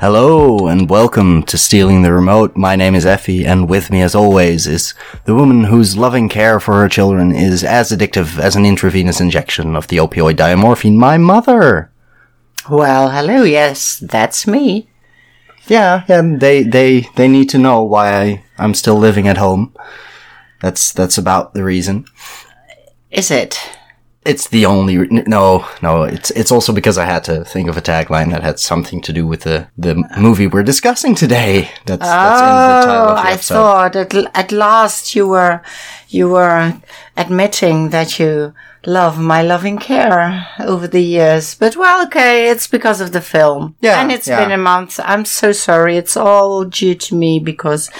Hello and welcome to Stealing the Remote. My name is Effie and with me as always is the woman whose loving care for her children is as addictive as an intravenous injection of the opioid diamorphine, my mother. Well, hello, yes, that's me. Yeah, and they, they, they need to know why I, I'm still living at home. That's, that's about the reason. Is it? It's the only, re- no, no, it's, it's also because I had to think of a tagline that had something to do with the, the movie we're discussing today. That's, that's in the title Oh, I episode. thought at, at last you were, you were admitting that you love my loving care over the years. But well, okay, it's because of the film. Yeah, And it's yeah. been a month. I'm so sorry. It's all due to me because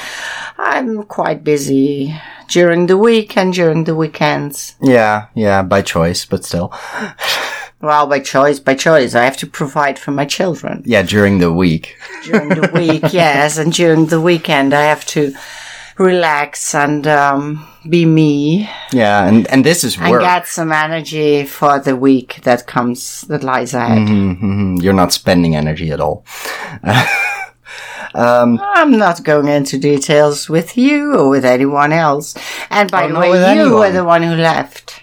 I'm quite busy during the week and during the weekends. Yeah, yeah, by choice, but still. Well, by choice, by choice. I have to provide for my children. Yeah, during the week. during the week, yes, and during the weekend I have to relax and um, be me Yeah, and, and this is work. and get some energy for the week that comes that lies ahead. Mhm, You're not spending energy at all. I'm not going into details with you or with anyone else. And by Oh, the way, with you were the one who left.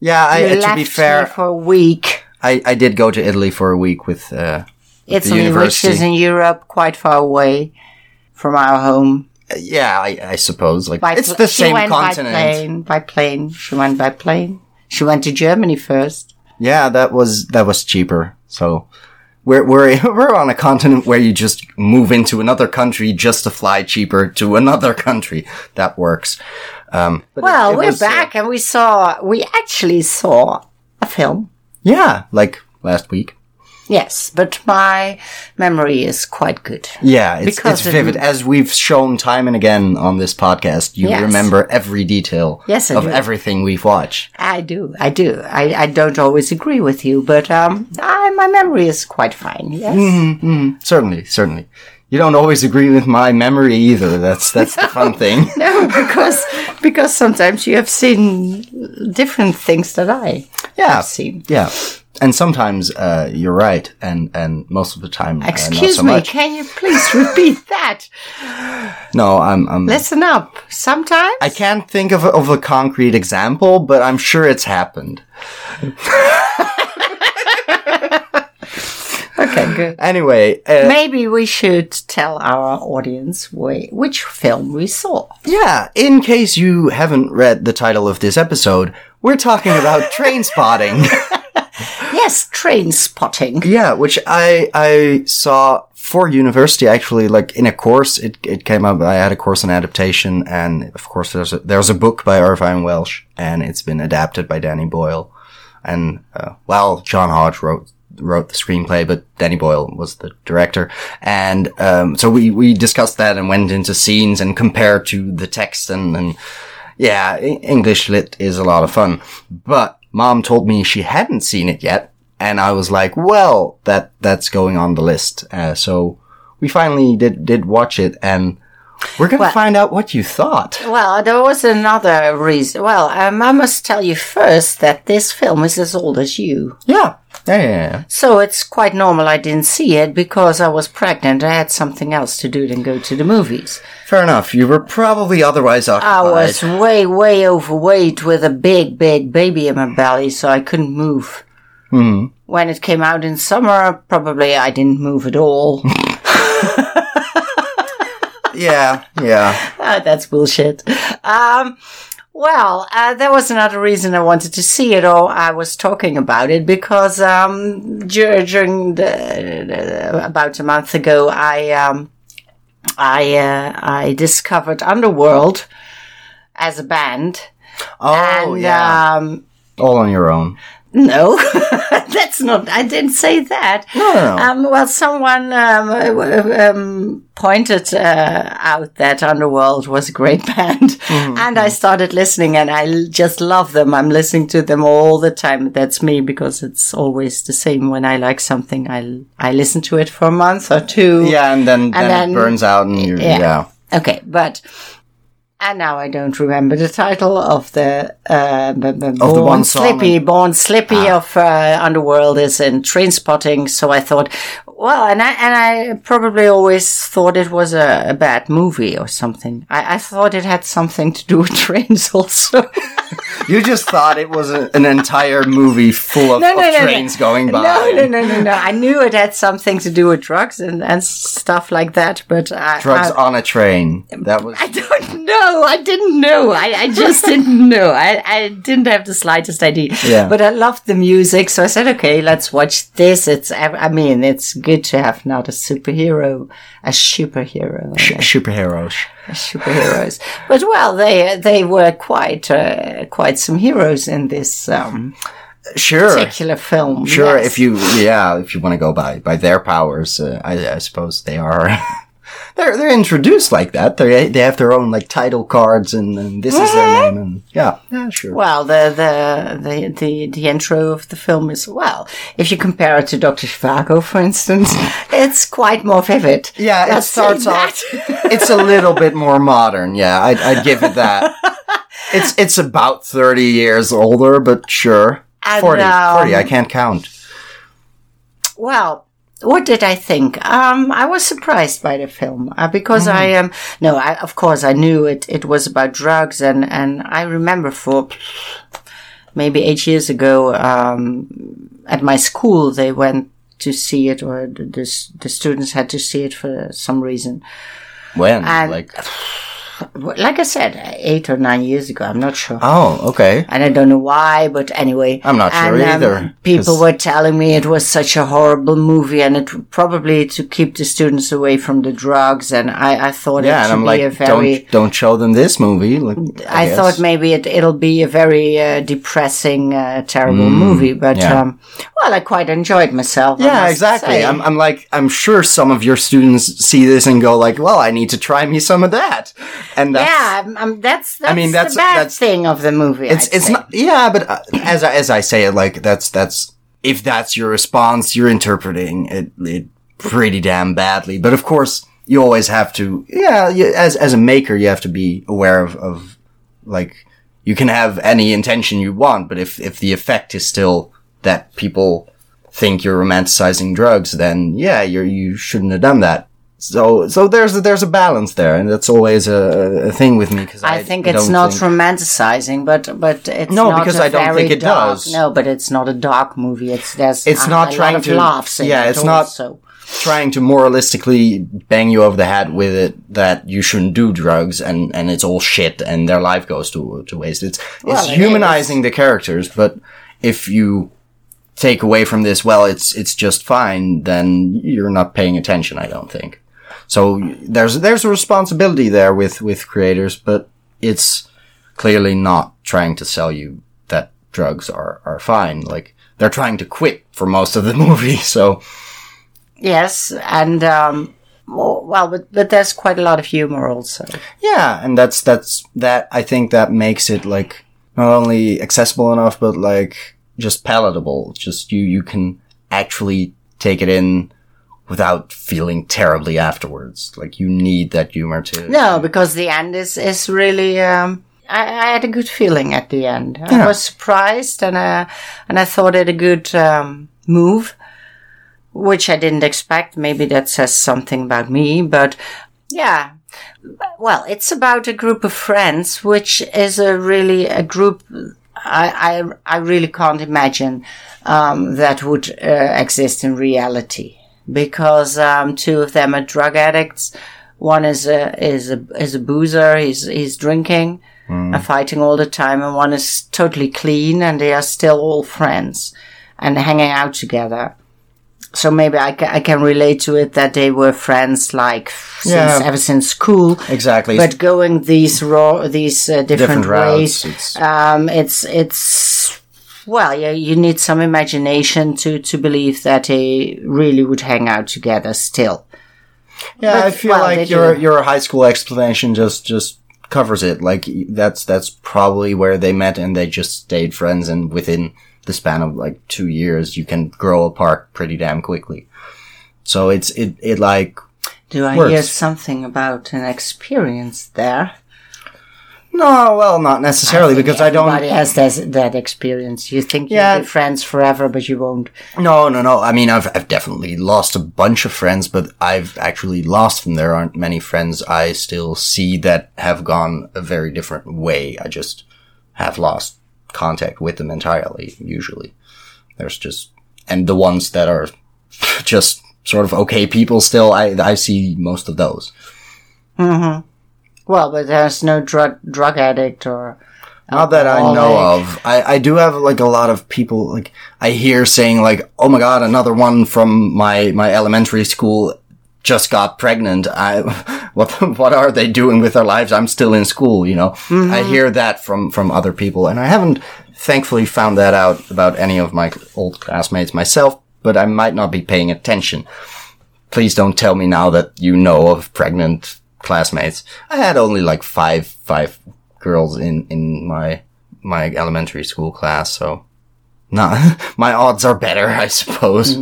Yeah, I, You uh, to left be fair, for a week. I, I did go to Italy for a week with, uh, Italy, which university. is in Europe, quite far away from our home. yeah, I, I suppose. Like, By it's pl- the same continent. By plane, by plane. She went by plane. She went to Germany first. Yeah, that was, that was cheaper. So, we're, we're, we're on a continent where you just move into another country just to fly cheaper to another country. That works. Um, but it- Well, it we're was, uh, back and we saw, we actually saw a film. yeah, like last week. Yes, but my memory is quite good. Yeah, it's, Because it's it- vivid. As we've shown time and again on this podcast, you Yes. remember every detail Yes, I of do. everything we've watched. I do, I do. I, I don't always agree with you, but um, I, my memory is quite fine. Yes. Mm-hmm. Certainly, certainly. You don't always agree with my memory either. That's that's the fun thing. No, because because sometimes you have seen different things that I Yeah, have seen. yeah. And sometimes uh, you're right, and and most of the time, uh, not Excuse so me, much. can you please repeat that? No, I'm. I'm Listen up. Sometimes I can't think of a, of a concrete example, but I'm sure it's happened. Okay, good. Anyway, uh, Maybe we should tell our audience wh- which film we saw. Yeah, in case you haven't read the title of this episode, we're talking about Trainspotting. Yes, Trainspotting. yeah, which I I saw for university actually, like in a course. It it came up. I had a course on adaptation, and of course there's a, there's a book by Irvine Welsh, and it's been adapted by Danny Boyle. And uh, well, John Hodge wrote wrote the screenplay, but Danny Boyle was the director. And um, so we we discussed that and went into scenes and compared to the text and and yeah, English lit is a lot of fun. But mom told me she hadn't seen it yet. And I was like, well, that, that's going on the list. Uh, so we finally did, did watch it and we're going to Well- find out what you thought. Well, there was another reason. Well, um, I must tell you first that this film is as old as you. Yeah. Yeah, yeah, yeah. So it's quite normal I didn't see it because I was pregnant. I had something else to do than go to the movies. Fair enough. You were probably otherwise occupied. I was way, way overweight with a big, big baby in my belly, so I couldn't move. Hmm. When it came out in summer, probably I didn't move at all. Yeah, yeah. Ah, that's bullshit. Um, well, uh, there was another reason I wanted to see it, or I was talking about it because um, during the, the- about a month ago, I um, I uh, I discovered Underworld as a band. Oh, and, yeah. Um, All on your own. No, that's not. I didn't say that. No, no, no. Um, well, someone um, uh, um, pointed uh, out that Underworld was a great band, Mm-hmm, and I started listening, and I just love them. I'm listening to them all the time. That's me because it's always the same. When I like something, I I listen to it for a month or two. yeah, and then, then, then- it burns out and you're, yeah. yeah. Okay, but. And now I don't remember the title of the uh, b- b- Of the one song. Ah. Slippy. Born Slippy of uh, Underworld is in Trainspotting. So I thought, Well, and I and I probably always thought it was a, a bad movie or something. I, I thought it had something to do with trains also. You just thought it was a, an entire movie full of, No, no, of no, no. trains going by. No, no, no, no, no. I knew it had something to do with drugs and, and stuff like that, but I, Drugs I, on a train. That was. I don't know. I didn't know. I, I just didn't know. I, I didn't have the slightest idea. Yeah. But I loved the music, so I said, okay, let's watch this. It's, I mean, it's good to have not a superhero, a superhero. Sh- superheroes. superheroes. But well, they they were quite uh, quite some heroes in this um, Sure. particular film. Sure, yes. if you yeah, if you want to go by by their powers, uh, I, I suppose they are. they're they're introduced like that. They they have their own like title cards and, and this is their name and yeah yeah sure. Well, the, the the the the intro of the film is well. If you compare it to Doctor Zhivago, for instance, it's quite more vivid. Yeah, it Let's starts off. it's a little bit more modern. Yeah, I'd, I'd give it that. It's it's about thirty years older, but sure. And, 40, um, 40, I can't count. Well, what did I think? Um, I was surprised by the film uh, because I Mm-hmm. um, no, I, of course I knew it. It was about drugs, and and I remember for maybe eight years ago um, at my school they went to see it, or the, the the students had to see it for some reason. When? and- like, Like I said, eight or nine years ago, I'm not sure. oh, okay. and I don't know why, but anyway. I'm not sure and, um, either, People 'cause- were telling me it was such a horrible movie, and it probably to keep the students away from the drugs. And I, I thought Yeah, it and should I'm be like, a very. don't don't show them this movie. Like, I, guess. thought maybe it, it'll be a very uh, depressing, uh, terrible movie, but Mm, yeah. um, well, I quite enjoyed myself. Yeah, exactly. say. I'm, I'm like, I'm sure some of your students see this and go like, well, I need to try me some of that. And that's, yeah, I'm- that's that's mean, that's- the bad that's- thing of the movie. it's, I'd it's say. not, yeah, but uh, as I, as I say it, like, that's, that's, if that's your response, you're interpreting it, it pretty damn badly. But of course, you always have to, yeah, you, as, as a maker, you have to be aware of, of, like, you can have any intention you want, but if, if the effect is still that people think you're romanticizing drugs, then yeah, you're, you shouldn't have done that. So, so there's a, there's a balance there, and that's always a, a thing with me because I, I think it's don't think- romanticizing, but but it's No, not because I don't think it dark, does. No, but it's not a dark movie. It's there's It's a, not a trying to- laughs. Yeah, it it's not- also. trying to moralistically bang you over the head with it that you shouldn't do drugs and, and it's all shit and their life goes to, to waste. It's, Well, it's it humanizing the characters, but if you take away from this, well, it's, it's just fine, then you're not paying attention, I don't think. So there's, there's a responsibility there with, with creators, but it's clearly not trying to sell you that drugs are, are fine. Like, they're trying to quit for most of the movie, so. Yes, and um, well, well, but but there's quite a lot of humor also. Yeah, and that's that's that I think that makes it like not only accessible enough but like just palatable. Just you you can actually take it in without feeling terribly afterwards. Like you need that humor to No, because the end is is really. Um, I, I had a good feeling at the end. I Yeah. was surprised, and uh, and I thought it a good um, move, which I didn't expect. Maybe that says something about me, but yeah. Well, it's about a group of friends, which is a really a group. I I, I really can't imagine um, that would uh, exist in reality because um, two of them are drug addicts. One is a is a is a boozer. He's he's drinking and fighting all the time, and one is totally clean, and they are still all friends and hanging out together. So maybe I can, I can relate to it that they were friends like since Yeah. ever since school, exactly but going these raw these uh, different, different ways. routes. It's, Um, it's it's well, yeah, you need some imagination to to believe that they really would hang out together still. yeah, but, I feel well, like your do. your high school explanation just just covers it. Like that's that's probably where they met and they just stayed friends and within the span of like two years you can grow apart pretty damn quickly. So it's it it like Do I Works. hear something about an experience there? No, well, not necessarily because I don't. Everybody has that, that experience. You think Yeah. you'll be friends forever, but you won't. No, no, no. I mean, I've, I've definitely lost a bunch of friends, but I've actually lost them. There aren't many friends I still see that have gone a very different way. I just have lost contact with them entirely, usually. There's just, and the ones that are just sort of okay people still, I, I see most of those. Mm-hmm. Well, but there's no drug drug addict or Not that I know of. I, I do have like a lot of people like I hear saying like, "Oh my god, another one from my my elementary school just got pregnant." I what what are they doing with their lives? I'm still in school, you know. I mm-hmm. hear that from from other people, and I haven't thankfully found that out about any of my old classmates myself. But I might not be paying attention. Please don't tell me now that you know of pregnant classmates. I had only like five five girls in in my my elementary school class, so nah, my odds are better, I suppose.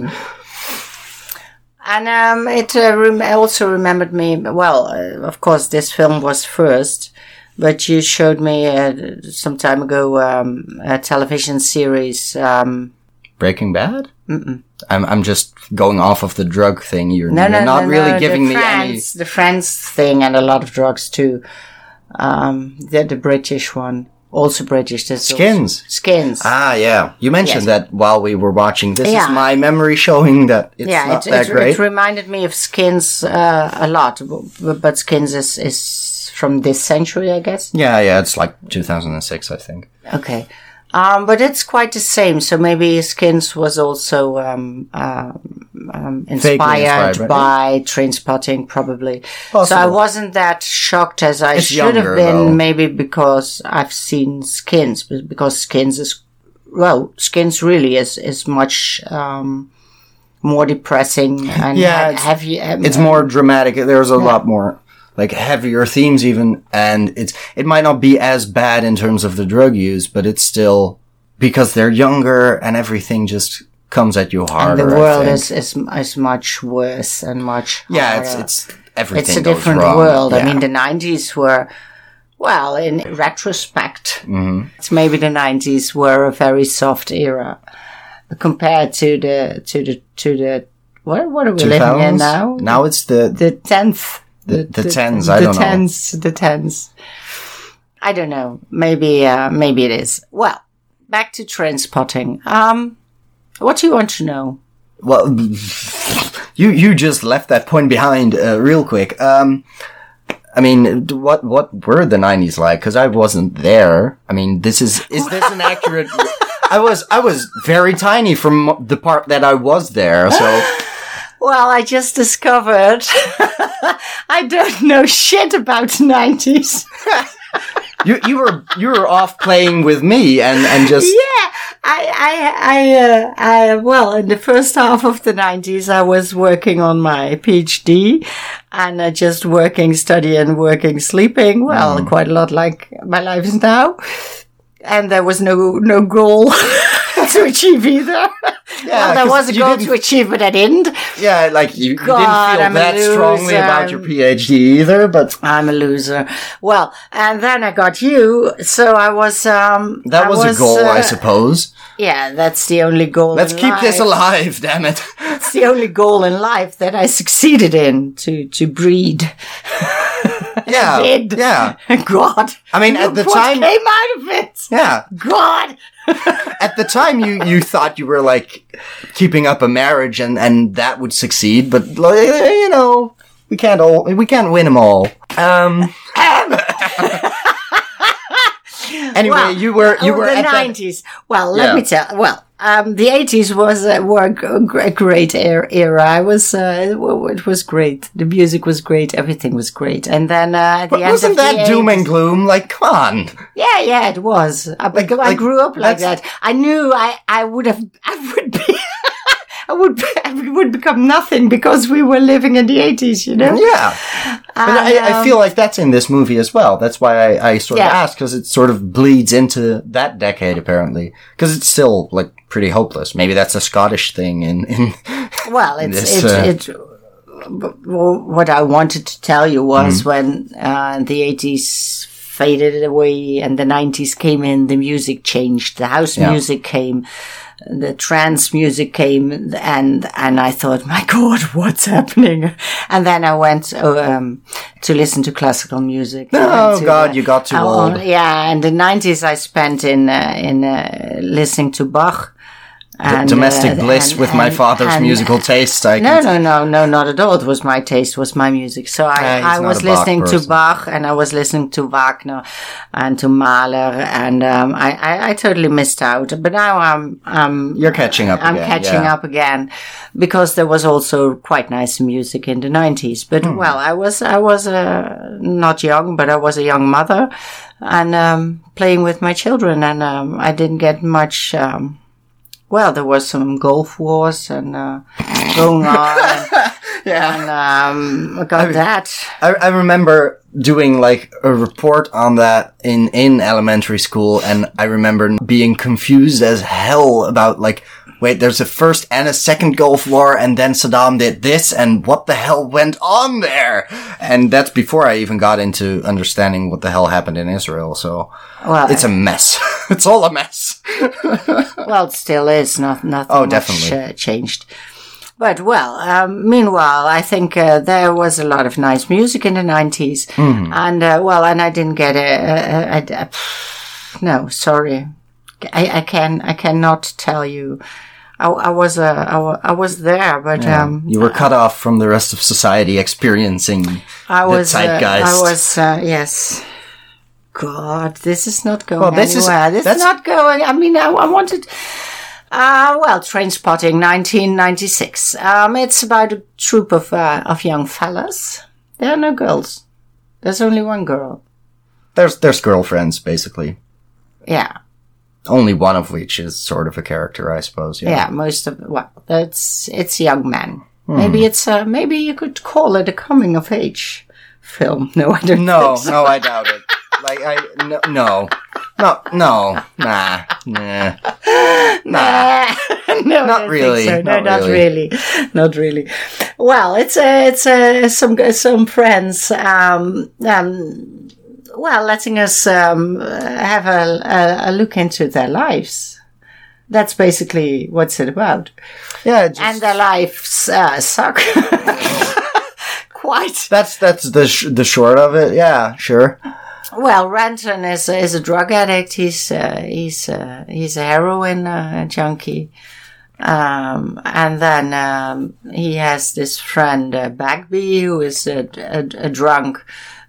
And um, it uh, rem- also remembered me. Well, uh, of course, this film was first, but you showed me uh, some time ago um, a television series. Um, Breaking Bad. Mm-mm. I'm I'm just going off of the drug thing. You're, no, you're no, not no, really giving the me any. the Friends thing, and a lot of drugs too. Um, the the British one, also British. There's also- Skins. skins. Ah, yeah. You mentioned Yes. that while we were watching. This Yeah. is my memory showing that it's yeah, not it, that it, great. it reminded me of Skins uh, a lot, but, but Skins is, is from this century, I guess. yeah, yeah. It's like 2006, I think. Okay. Um, but it's quite the same. So maybe Skins was also um, um, um, inspired, inspired, by Trainspotting, probably. So I wasn't that shocked as I It's should younger, have been, though. maybe because I've seen Skins, because Skins is, well, Skins really is, is much um, more depressing and Yeah, it's- heavy. um, it's more dramatic. There's a lot more like heavier themes even, and it's it might not be as bad in terms of the drug use, but it's still because they're younger and everything just comes at you harder. And the world is, is is much worse and much yeah, it's harder. it's everything. it's a different wrong. world. I mean, the nineties were, well, in retrospect, Mm-hmm. it's maybe the nineties were a very soft era compared to the to the to the what what are we living in now? Now it's the The tenth, The- the tens, I the don't know. tens, the tens. I don't know. Maybe uh, maybe it is. Well, back to Trainspotting. Um, what do you want to know? well. You you just left that point behind uh, real quick. Um, I mean, what what were the '90s like? Because I wasn't there. I mean, this is is this an accurate? I was I was very tiny from the part that I was there. So Well, I just discovered I don't know shit about 90s. you you were you were off playing with me and and just Yeah, I, I, I, uh, I, well, in the first half of the 90s, I was working on my PhD and uh, just working, studying, working, sleeping. Well, quite a lot like my life is now. And there was no, no goal to achieve either. Well, there was a goal to achieve, but I didn't. yeah, like you, you God, didn't feel I'm that strongly about your PhD either. But I'm a loser. Well, and then I got you, so I was. Um, that I was, a goal, I uh, suppose. Yeah, that's the only goal. Let's keep this alive, damn it. It's the only goal in life that I succeeded in to to breed. Yeah, did. yeah. God, I mean, at the what time, came out of it. yeah. God. At the time, you you thought you were like keeping up a marriage and and that would succeed, but you know, we can't all we can't win them all. Um. anyway, Well, you were you oh, were the nineties. Well, let Yeah. me tell. Well, um, the eighties was uh, were a gr- a great er- era. I was uh, it was great. The music was great. Everything was great. And then uh, at the wasn't of the that doom and gloom? Like, come on. Yeah, yeah, it was. I, because I like, grew up like that. I knew I, I would have, I would be, I would, be, would become nothing because we were living in the eighties, you know. Yeah. But I, I um, feel like that's in this movie as well. That's why I, I sort of Yeah. asked because it sort of bleeds into that decade apparently because it's still like pretty hopeless. Maybe that's a Scottish thing in in Well, it's This, it's uh, it. What I wanted to tell you was when uh, the eighties faded away and the 90s came in, the music changed, the house Yeah. music came, the trance music came and, and I thought, my God, what's happening? And then I went, um, to listen to classical music. Oh, to God, the- you got too Oh, old. Yeah. And the 90s I spent in, uh, in, uh, listening to Bach. And, Domestic uh, bliss and- with my father's and- musical taste. I no, no, no, no, not at all. It was my taste, was my music. So I, he's I was Bach listening to. Bach and I was listening to Wagner and to Mahler and, um, I, I, I totally missed out. But now I'm, I'm, You're catching up I'm again, catching yeah. up again because there was also quite nice music in the 90s. But Hmm. well, I was, I was, uh, not young, but I was a young mother and, um, playing with my children and, um, I didn't get much, um, well, there was some Gulf wars and uh, going on, and, Yeah. and um, I got that. I, I remember doing like a report on that in, in elementary school and I remember being confused as hell about like, wait, there's a first and a second Gulf War and then Saddam did this and what the hell went on there? And that's before I even got into understanding what the hell happened in Israel. So Well, it's a mess. it's all a mess. well, it still is not nothing. Oh, much, uh, changed. But well, um, meanwhile, I think uh, there was a lot of nice music in the 90s Mm-hmm. and uh, well, and I didn't get a, a, a, a no, sorry, I, I can I cannot tell you. I, I was uh, I, I was there, but um, you were cut off from the rest of society experiencing I the was, uh, zeitgeist. I was, uh, yes. God, this is not going Well, this is- anywhere. this that's- is not going. I mean, I, I wanted. Uh, well, Trainspotting, 1996. Um, it's about a troop of uh, of young fellas. There are no girls. There's only one girl. There's, there's girlfriends, basically. Yeah, Only one of which is sort of a character, I suppose. yeah. Most of well, it's it's young men. Maybe it's uh, maybe you could call it a coming of age film. No, I don't. No, think so. no, I doubt it. Like I no no no no nah nah nah. no, Not I don't think really, so. No, not not really. really. Not really. Well, it's uh, it's uh, some some friends. Um, um, well, letting us um, uh, have a, a, a look into their lives. That's basically what's it about. Yeah, just, And their lives uh, suck. Quite. that's that's the sh- the short of it. Yeah, sure. Well, Renton is is a drug addict. He's uh, he's uh, he's a heroin uh, junkie, um, and then um, he has this friend uh, Begbie who is a, a, a drunk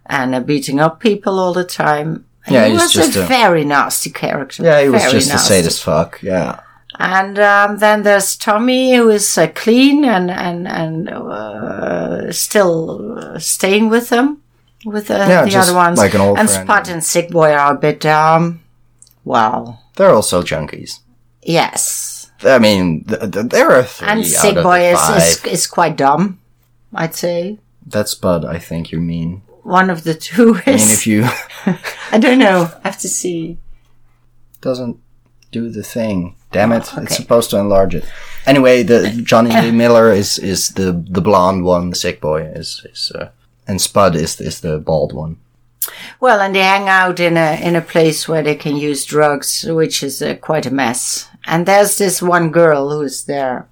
and uh, beating up people all the time. Yeah, he he's was just a, a- very nasty character. Yeah, he was just a nasty. sadist fuck. Yeah. And um, then there's Tommy, who is uh, clean and and and uh, still staying with them, with uh, Yeah, the other ones. like an old and friend. Spud and Sick Boy are a bit um, well, They're also junkies. yes. I mean, th- th- there are three And Sick of Boy is, is is quite dumb, I'd say. That's Bud. I think you mean. One of the two I mean, if you I don't know. I have to see. doesn't do the thing. Damn it! It's okay. supposed to enlarge it. Anyway, the Jonny Lee Miller is is the the blonde one. The sick boy is is uh, and Spud is is the bald one. Well, and they hang out in a in a place where they can use drugs, which is uh, quite a mess. And there's this one girl who's there,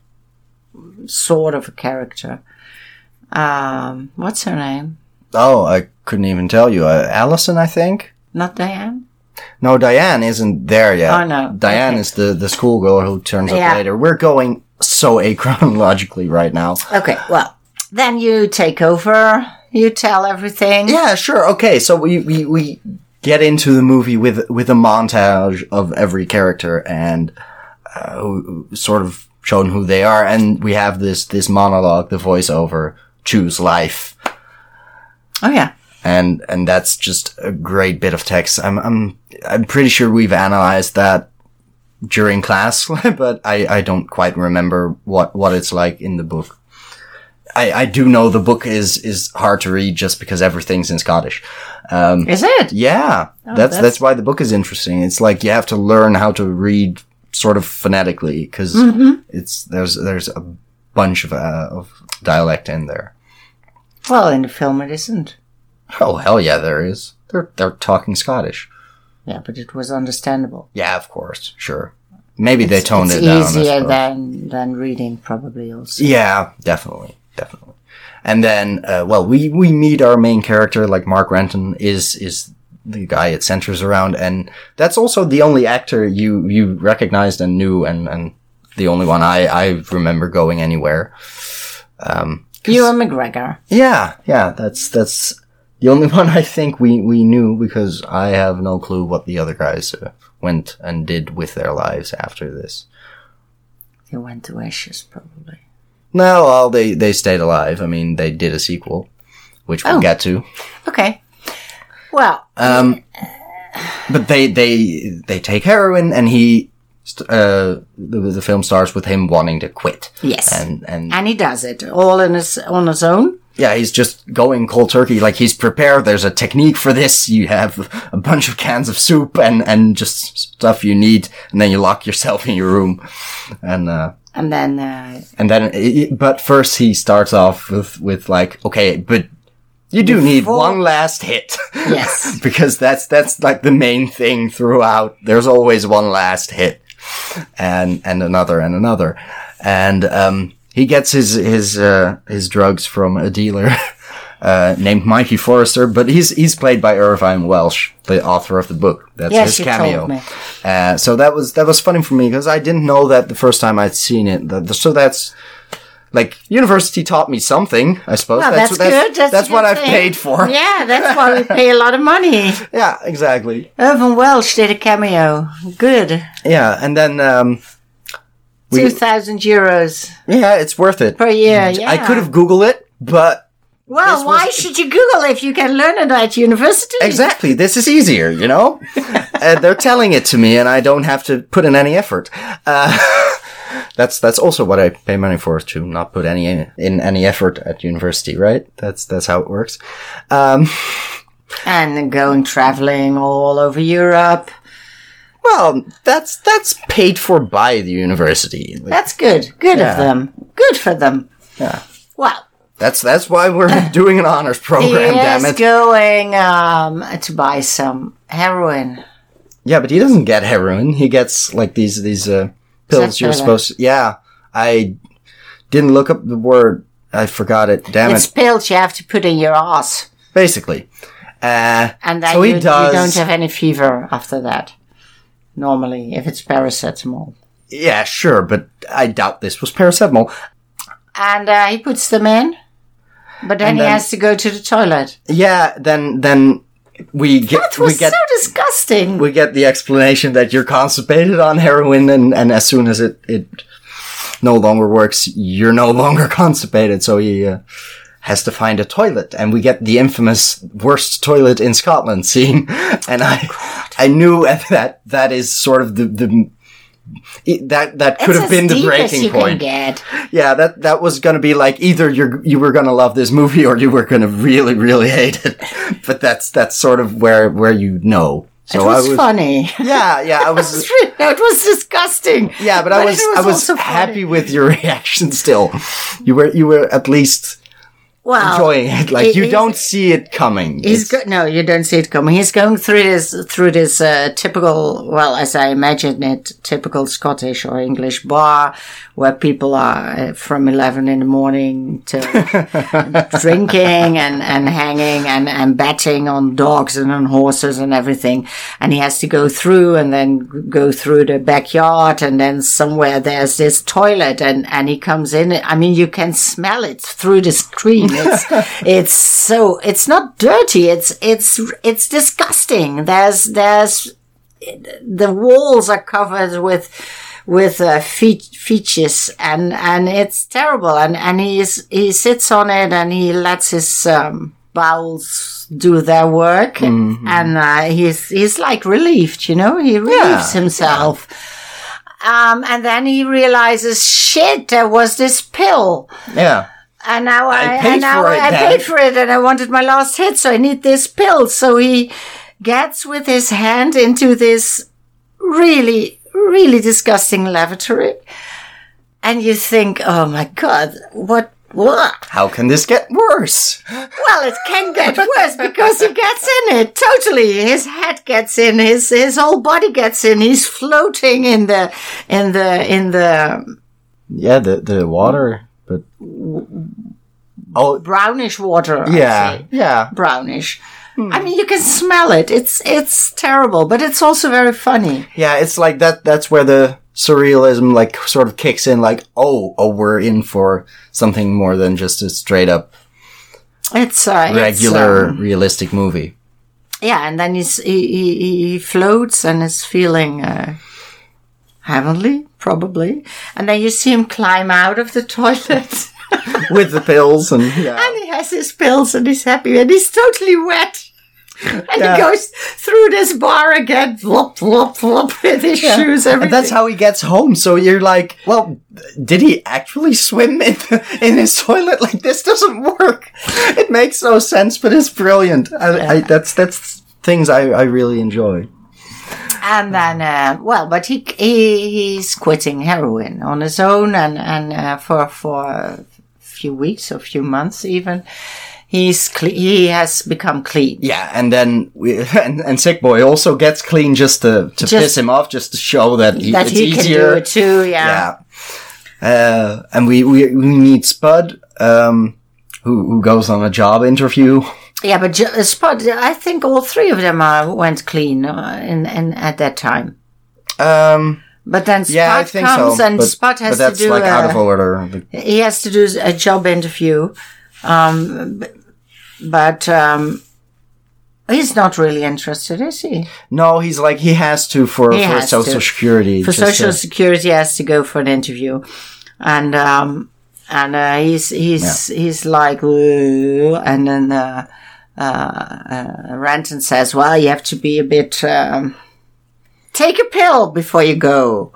sort of a character. Um, what's her name? Oh, I couldn't even tell you. Uh, Allison, I think. Not Diane. No, Diane isn't there yet. Oh, no. Diane Okay. is the the schoolgirl who turns Yeah. up later. We're going so achronologically right now. Okay, well, then you take over. You tell everything. Yeah, sure. Okay, so we, we, we get into the movie with with a montage of every character and uh, sort of shown who they are, and we have this this monologue, the voiceover, choose life, Oh yeah. and and that's just a great bit of text. I'm I'm I'm pretty sure we've analyzed that during class, but I I don't quite remember what what it's like in the book. I, I do know the book is, is hard to read just because everything's in Scottish. Um, Is it? yeah, that's, that's that's- why the book is interesting. It's like you have to learn how to read sort of phonetically because it's there's there's a bunch of uh, of dialect in there. Well, in the film it isn't. Oh hell yeah, there is. They're they're talking Scottish. Yeah, but it was understandable. Yeah, of course, sure. Maybe they toned it's it down. I easier than than reading, probably also. Yeah, definitely, definitely. And then, uh, well, we we meet our main character, like Mark Renton is is the guy it centers around, and that's also the only actor you you recognized and knew, and and the only one I I remember going anywhere. Um, Ewan McGregor. yeah, yeah, that's that's the only one I think we we knew because I have no clue what the other guys uh, went and did with their lives after this. He went to Ashes, probably. No, well, they they stayed alive. I mean, they did a sequel, which we'll Oh. get to. Okay. Well, Um, but they they they take heroin, and he st- uh the, the film starts with him wanting to quit. yes. And and and he does it all in his on his own. Yeah, he's just going cold turkey. Like he's prepared. There's a technique for this. You have a bunch of cans of soup and and just stuff you need, and then you lock yourself in your room, and. uh And then uh, And then, i- but first he starts off with, with like, okay, but you do need one last hit. Yes. because that's, that's like the main thing throughout. There's always one last hit. And, and another and another. And, um, he gets his, his, uh, his drugs from a dealer, uh, named Mikey Forrester, but he's, he's played by Irvine Welsh, the author of the book. That's yes, his you cameo. told me. Uh, so that was that was funny for me because I didn't know that the first time I'd seen it. The- the- so that's like university taught me something, I suppose. Well, that's, good. That's, a what good I've paid for. Yeah, that's why we pay a lot of money. Yeah, exactly. Irvine Welsh did a cameo. Good. Yeah, and then um, Two thousand euros yeah, it's worth it. per year. Yeah. I could have googled it, but Well, this why was- should you Google if you can learn it at university? exactly this is easier. You know, uh, they're telling it to me, and I don't have to put in any effort. Uh, that's that's also what I pay money for to not put any in any effort at university, right? That's that's how it works. Um, And going traveling all over Europe. Well, that's that's paid for by the university. Like, That's good. Good Yeah. of them. Good for them. Yeah. Well, That's that's why we're doing an honors he program. damn is it! going um, to buy some heroin. Yeah, but he doesn't get heroin. He gets like these these uh, pills. You're better? supposed. yeah, I didn't look up the word. I forgot it. Damn It's it. pills you have to put in your ass. Basically, uh, And then so you, he does. you don't have any fever after that. Normally, if it's paracetamol. yeah, sure, but I doubt this was paracetamol. And uh, he puts them in. But then And he has to go to the toilet. Yeah, then then we get That we was get so disgusting. we get the explanation that you're constipated on heroin, and and as soon as it it no longer works, you're no longer constipated. So he uh, has to find a toilet, and we get the infamous worst toilet in Scotland scene. And I I knew that that is sort of the the. it- That that could It's have been the breaking point. Yeah, that that was gonna be like either you're you were gonna love this movie or you were gonna really really hate it. But that's that's sort of where where you know. So it was, I was funny. yeah yeah I was it was disgusting. yeah, but, I was, was I was also funny. happy with your reaction. Still, you were you were at least well, enjoying it. Like you don't see it coming. He's go- no, you don't see it coming. He's going through this through this uh, typical, well, as I imagine it, typical Scottish or English bar where people are uh, from eleven in the morning to drinking and, and hanging and, and betting on dogs and on horses and everything. And he has to go through and then go through the backyard and then somewhere there's this toilet and, and he comes in. I mean, you can smell it through the screen. It's, it's so, it's not dirty. It's, it's, it's disgusting. There's, there's, the walls are covered with, with uh, fe- features and and it's terrible. And and he's he sits on it and he lets his um, bowels do their work. And uh, he's he's like relieved you know? He relieves himself. Um, and then he realizes shit there was this pill. Yeah. And now I, paid and now for it, I paid for it, and I wanted my last hit, so I need this pill. So he gets with his hand into this really, really disgusting lavatory, and you think, oh my god, what Well, How can this get worse? Well, it can get worse because he gets in it totally. His head gets in. His his whole body gets in. He's floating in the in the in the Yeah, the the water, but oh brownish water. I'd yeah, say. yeah. brownish. I mean, you can smell it. It's it's terrible, but it's also very funny. Yeah, it's like that. That's where the surrealism like sort of kicks in. Like, oh, oh, we're in for something more than just a straight up It's uh, it's, regular um, realistic movie. yeah, and then he's he, he, he floats and is feeling uh, heavenly, probably. And then you see him climb out of the toilet. with the pills and yeah. And he has his pills and he's happy and he's totally wet. And Yeah. he goes through this bar again, flop, flop, flop, with his shoes, everything. And that's how he gets home. So you're like, well, did he actually swim in in his toilet? Like this doesn't work. It makes no sense, but it's brilliant. I, I, that's that's things I, I really enjoy. And then, uh, well, but he, he he's quitting heroin on his own, and and uh, for for a few weeks or few months even, he's cle- he has become clean. Yeah, and then we and, and Sick Boy also gets clean just to to Just- piss him off, just to show that, he, that it's he can easier. do it too. Yeah. Yeah. Uh, and we, we, we meet Spud, um, who, who goes on a job interview. Yeah, but uh, I think all three of them uh, went clean uh, in, in at that time. Um, But then Spud yeah, I think comes so. and but, Spud has but that's to do like out of a, order. He has to do a job interview, um, but um, he's not really interested, is he? No, he's like, he has to for, He for social to. security. For social to- security, he has to go for an interview, and um, and uh, he's he's he's like, and then uh, uh, uh, Renton says, "Well, you have to be a bit." Um, Take a pill before you go.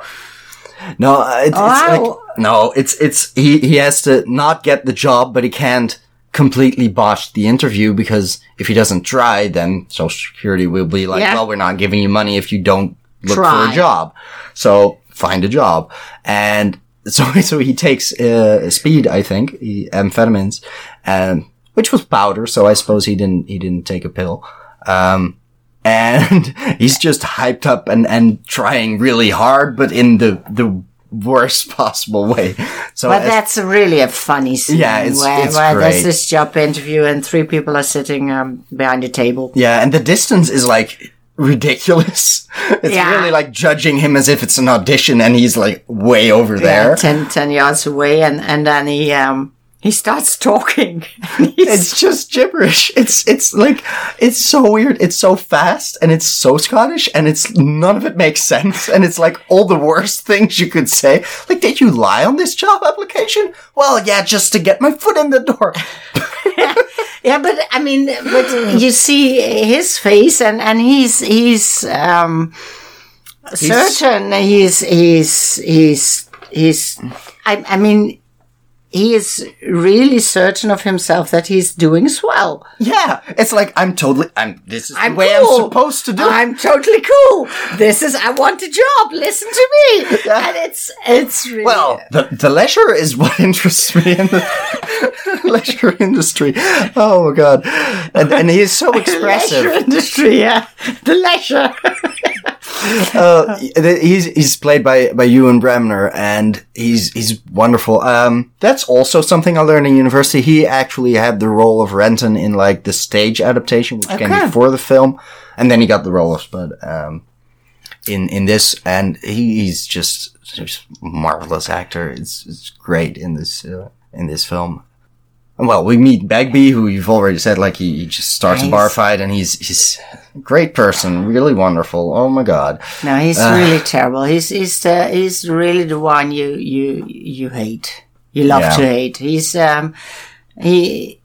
No, uh, it, it's like no, it's it's he he has to not get the job, but he can't completely botch the interview because if he doesn't try, then Social Security will be like, Yeah. well, we're not giving you money if you don't look for a job. So find a job, and so so he takes uh, speed, I think, he, amphetamines, and which was powder. So I suppose he didn't he didn't take a pill. Um, and he's just hyped up and, and trying really hard, but in the, the worst possible way. So But that's really a funny scene. Yeah, it's- where, it's where great. there's this job interview and three people are sitting um, behind a table. yeah, and the distance is like ridiculous. It's Yeah. really like judging him as if it's an audition and he's like way over there. Yeah, 10, 10 yards away, and, and then he um, he starts talking. It's just gibberish. It's it's like it's so weird. It's so fast and it's so Scottish and it's none of it makes sense and it's like all the worst things you could say. Like, did you lie on this job application? Well, yeah, just to get my foot in the door. yeah, but I mean, but you see his face, and and he's he's um, certain he's he's he's he's. I I mean. He is really certain of himself that he's doing swell. Yeah, it's like I'm totally. I'm. This is I'm the way cool. I'm supposed to do. it. I'm totally cool. This is I want a job. Listen to me. Yeah. And it's it's really Well, the the leisure is what interests me in the leisure industry. Oh my god, and and he is so leisure expressive. industry. Yeah, the leisure. Uh, he's he's played by by Ewen Bremner, and he's he's wonderful. Um, that's also something I learned in university. He actually had the role of Renton in like the stage adaptation, which came before the film, and then he got the role of Spud um, in in this, and he, he's just just a marvelous actor. It's it's great in this uh, in this film. Well, we meet Begbie, who you've already said, like he, he just starts a bar fight, and he's he's a great person, really wonderful. Oh my god. No, he's really terrible. He's he's the, he's really the one you you you hate. You love Yeah. to hate. He's um he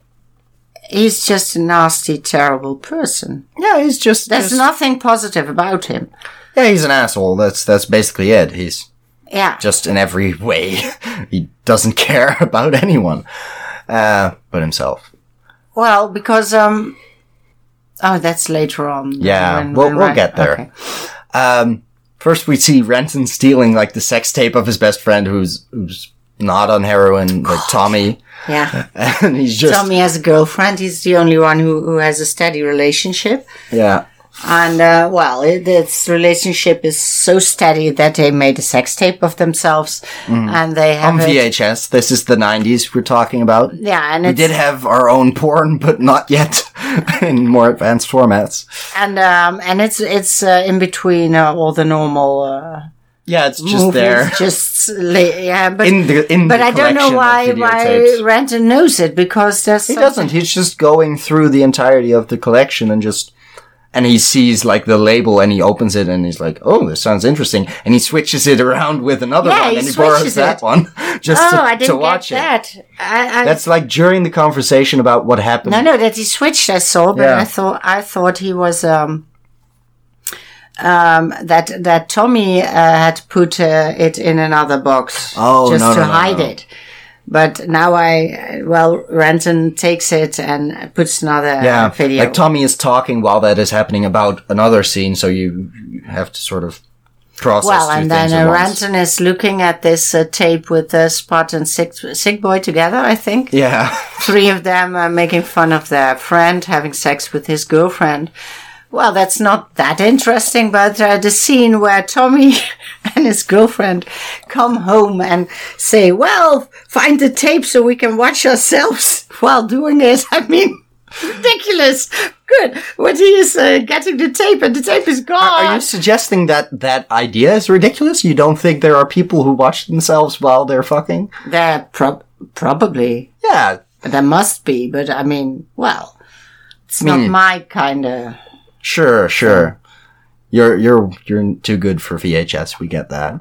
he's just a nasty, terrible person. Yeah, he's just There's just- nothing positive about him. Yeah, he's an asshole. That's that's basically it. He's Yeah. just in every way. he doesn't care about anyone, uh, but himself. Well, because um oh that's later on. Yeah, we'll- we'll get there. okay. Um, first, we see Renton stealing like the sex tape of his best friend, who's who's not on heroin, like Tommy. Yeah. and he's just Tommy has a girlfriend. He's the only one who, who has a steady relationship. yeah. And, uh, well, it, its relationship is so steady that they made a sex tape of themselves. And they have On it- VHS. This is the 90s we're talking about. Yeah, and We did have our own porn, but not yet in more advanced formats. and, um, and it's, it's, uh, in between uh, all the normal, uh, Yeah, it's just movies, there Just, yeah, but, in the in but the I don't know why, why. Renton knows it because there's He something- doesn't. He's just going through the entirety of the collection and just. And he sees like the label and he opens it and he's like, "Oh, this sounds interesting." And he switches it around with another Yeah, one he and he borrows switches that one just Oh, to, I didn't watch get it. that. I, I, That's like during the conversation about what happened. No, no, that he switched. I saw, but Yeah. I thought I thought he was um um that that Tommy uh, had put uh, it in another box Oh, just no, to no, no, hide it. But now I well, Renton takes it and puts another Yeah, video. like Tommy is talking while that is happening about another scene, so you have to sort of process. well, and then uh. Renton is looking at this uh, tape with uh, Spud and Sick, Sick Boy together. I think Yeah, three of them are making fun of their friend having sex with his girlfriend. Well, that's not that interesting, but uh, the scene where Tommy and his girlfriend come home and say, well, find the tape so we can watch ourselves while doing it. I mean, ridiculous. Good. What he is uh, getting the tape and the tape is gone. Are you suggesting that that idea is ridiculous? You don't think there are people who watch themselves while they're fucking? There prob- probably. Yeah, There must be, but I mean, well, it's not my kind of. Sure, sure. You're you're you're too good for VHS. We get that.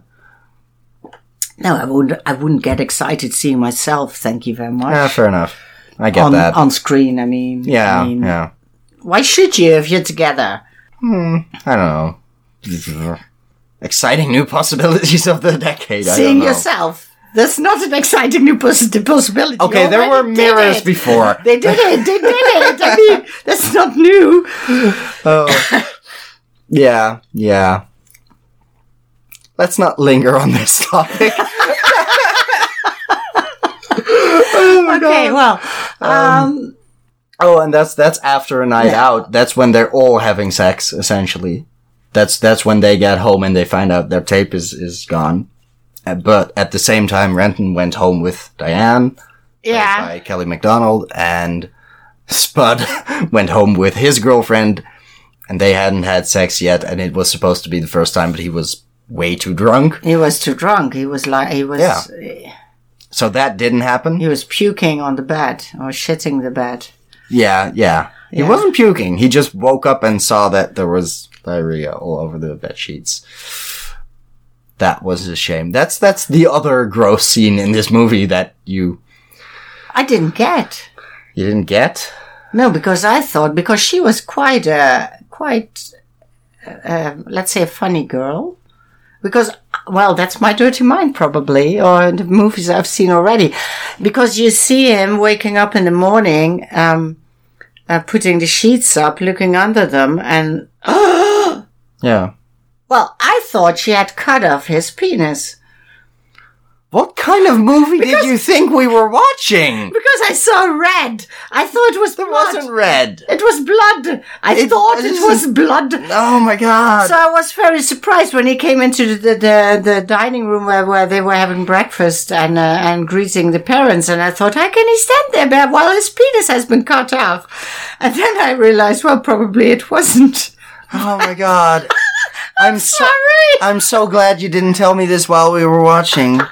No, I wouldn't. I wouldn't get excited seeing myself. Thank you very much. Yeah, fair enough. I get on that. on screen. I mean, yeah, I mean, yeah. Why should you if you're together? Hmm, I don't know. Exciting new possibilities of the decade. I seeing don't know. yourself. That's not an exciting new possibility. Okay, there were mirrors it. before. They did it. They did it. I mean, that's not new. Oh. yeah, yeah. Let's not linger on this topic. Okay, well, um, oh, and that's that's after a night out. That's when they're all having sex, essentially. That's that's when they get home and they find out their tape is is gone. Uh, But at the same time, Renton went home with Diane yeah. by Kelly Macdonald, and Spud went home with his girlfriend, and they hadn't had sex yet, and it was supposed to be the first time, but he was way too drunk, He was too drunk. He was like he was. Yeah. so that didn't happen. He was puking on the bed or shitting the bed. Yeah, yeah. He Yeah. wasn't puking. He just woke up and saw that there was diarrhea all over the bed sheets. That was a shame. That's that's the other gross scene in this movie that you I didn't get. you didn't get. No, because I thought because she was quite a quite, uh, let's say, a funny girl. Because well, that's my dirty mind probably, or the movies I've seen already. Because you see him waking up in the morning, um, uh, putting the sheets up, looking under them, and Yeah. Well, I thought she had cut off his penis. What kind of movie did you think we were watching? Because I saw red. I thought it was It blood. wasn't red. It was blood. I It thought it was blood. Oh my god. So I was very surprised when he came into the the, the dining room where, where they were having breakfast and uh, and greeting the parents, and I thought, how can he stand there while his penis has been cut off? And then I realized, well, probably it wasn't. oh my god. I'm so Sorry. I'm so glad you didn't tell me this while we were watching.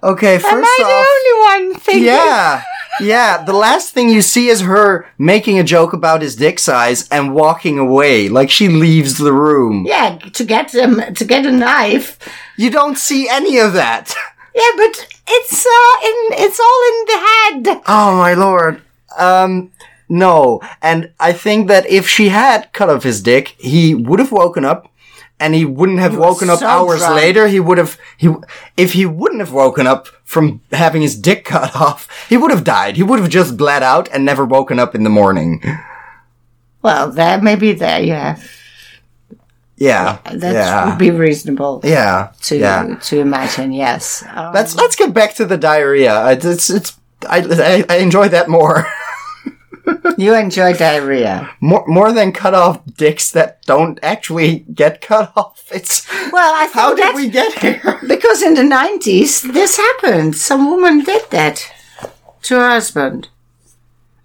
Okay, first Am I off, the only one thinking? yeah, yeah. The last thing you see is her making a joke about his dick size and walking away, like she leaves the room. Yeah, to get um, to get a knife. You don't see any of that. Yeah, but it's uh in it's all in the head. Oh my lord. Um, no. And I think that if she had cut off his dick, he would have woken up. And he wouldn't have was woken up so hours drunk. later. He would have, he, if he wouldn't have woken up from having his dick cut off, he would have died. He would have just bled out and never woken up in the morning. Well, there maybe there you have. Yeah. That yeah. would be reasonable yeah. to yeah. to imagine. Yes. Um, Let's let's get back to the diarrhea. It's it's, it's I, I I enjoy that more. you enjoy diarrhea. more more than cut off dicks that don't actually get cut off. It's Well, I think how did we get here? because in the nineties this happened. Some woman did that to her husband,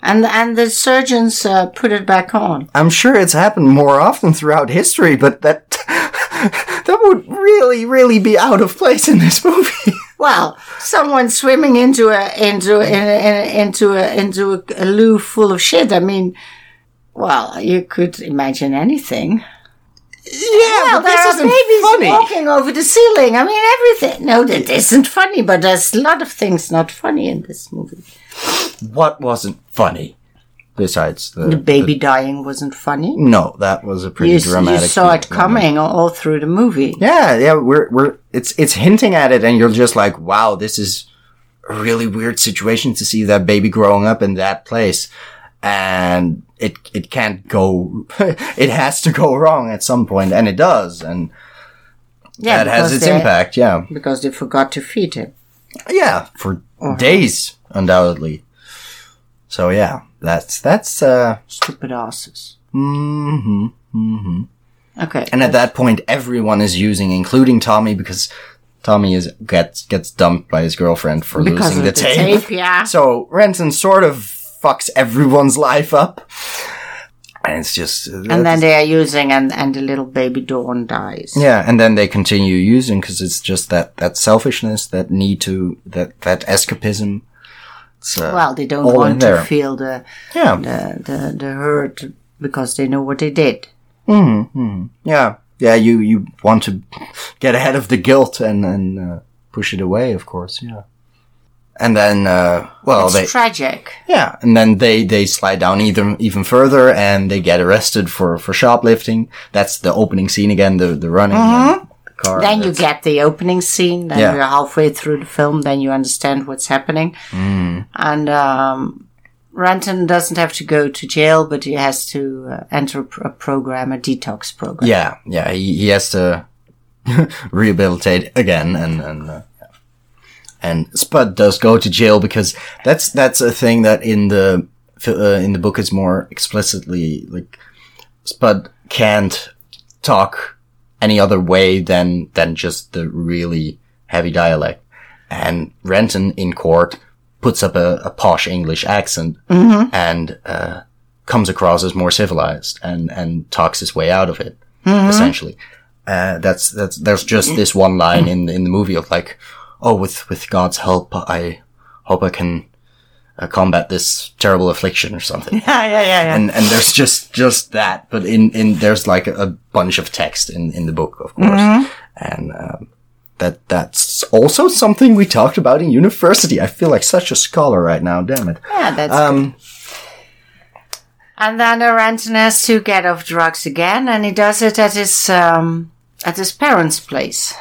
and and the surgeons uh, put it back on. I'm sure it's happened more often throughout history, but that that would really really be out of place in this movie. Well, someone swimming into a into mm. in, in, into a into a, a loo full of shit. I mean, well, you could imagine anything. yeah, Well, but this isn't babies funny. walking over the ceiling. I mean, everything. No, that isn't funny. But there's a lot of things not funny in this movie. What wasn't funny? Besides the, The baby dying wasn't funny. no, that was a pretty You, dramatic. you saw it coming all, all through the movie. Yeah, yeah, we're we're it's it's hinting at it, and you're just like, wow, this is a really weird situation to see that baby growing up in that place, and it it can't go, it has to go wrong at some point, and it does, and Yeah, that has its they- impact. Yeah, because they forgot to feed him. yeah, for Uh-huh. days undoubtedly. So yeah, that's that's uh, Stupid asses. hmm hmm Okay. And at that point, everyone is using, including Tommy, because Tommy is gets gets dumped by his girlfriend for because losing the, the tape. tape, yeah. So Renton sort of fucks everyone's life up, and it's just And then they are using, and, and the little baby Dawn dies. yeah, and then they continue using because it's just that that selfishness, that need to that that escapism. It's, uh, Well, they don't want to feel the, yeah, the, the, the hurt because they know what they did. yeah, yeah. You you want to get ahead of the guilt and and uh, push it away, of course. Yeah. And then, uh, well, It's they, tragic. Yeah, and then they they slide down even even further, and they get arrested for for shoplifting. That's the opening scene again. The the running the car. Then you get the opening scene. Then Yeah. you're halfway through the film. Then you understand what's happening. Mm. And um, Renton doesn't have to go to jail, but he has to uh, enter a, pr- a program, a detox program. yeah, yeah. He he has to rehabilitate again, and and uh, and Spud does go to jail because that's that's a thing that in the uh, in the book is more explicitly like Spud can't talk any other way than than just the really heavy dialect. And Renton in court puts up a, a posh English accent and uh, comes across as more civilized and and talks his way out of it. Essentially, uh, that's that's there's just this one line in in the movie of like, oh, with with God's help, I hope I can uh, combat this terrible affliction or something yeah, yeah, yeah. yeah. and and there's just just that but in in there's like a, a bunch of text in in the book of course and um, that that's also something we talked about in university i feel like such a scholar right now damn it yeah, that's um And then Renton has to get off drugs again, and he does it at his um, at his parents' place.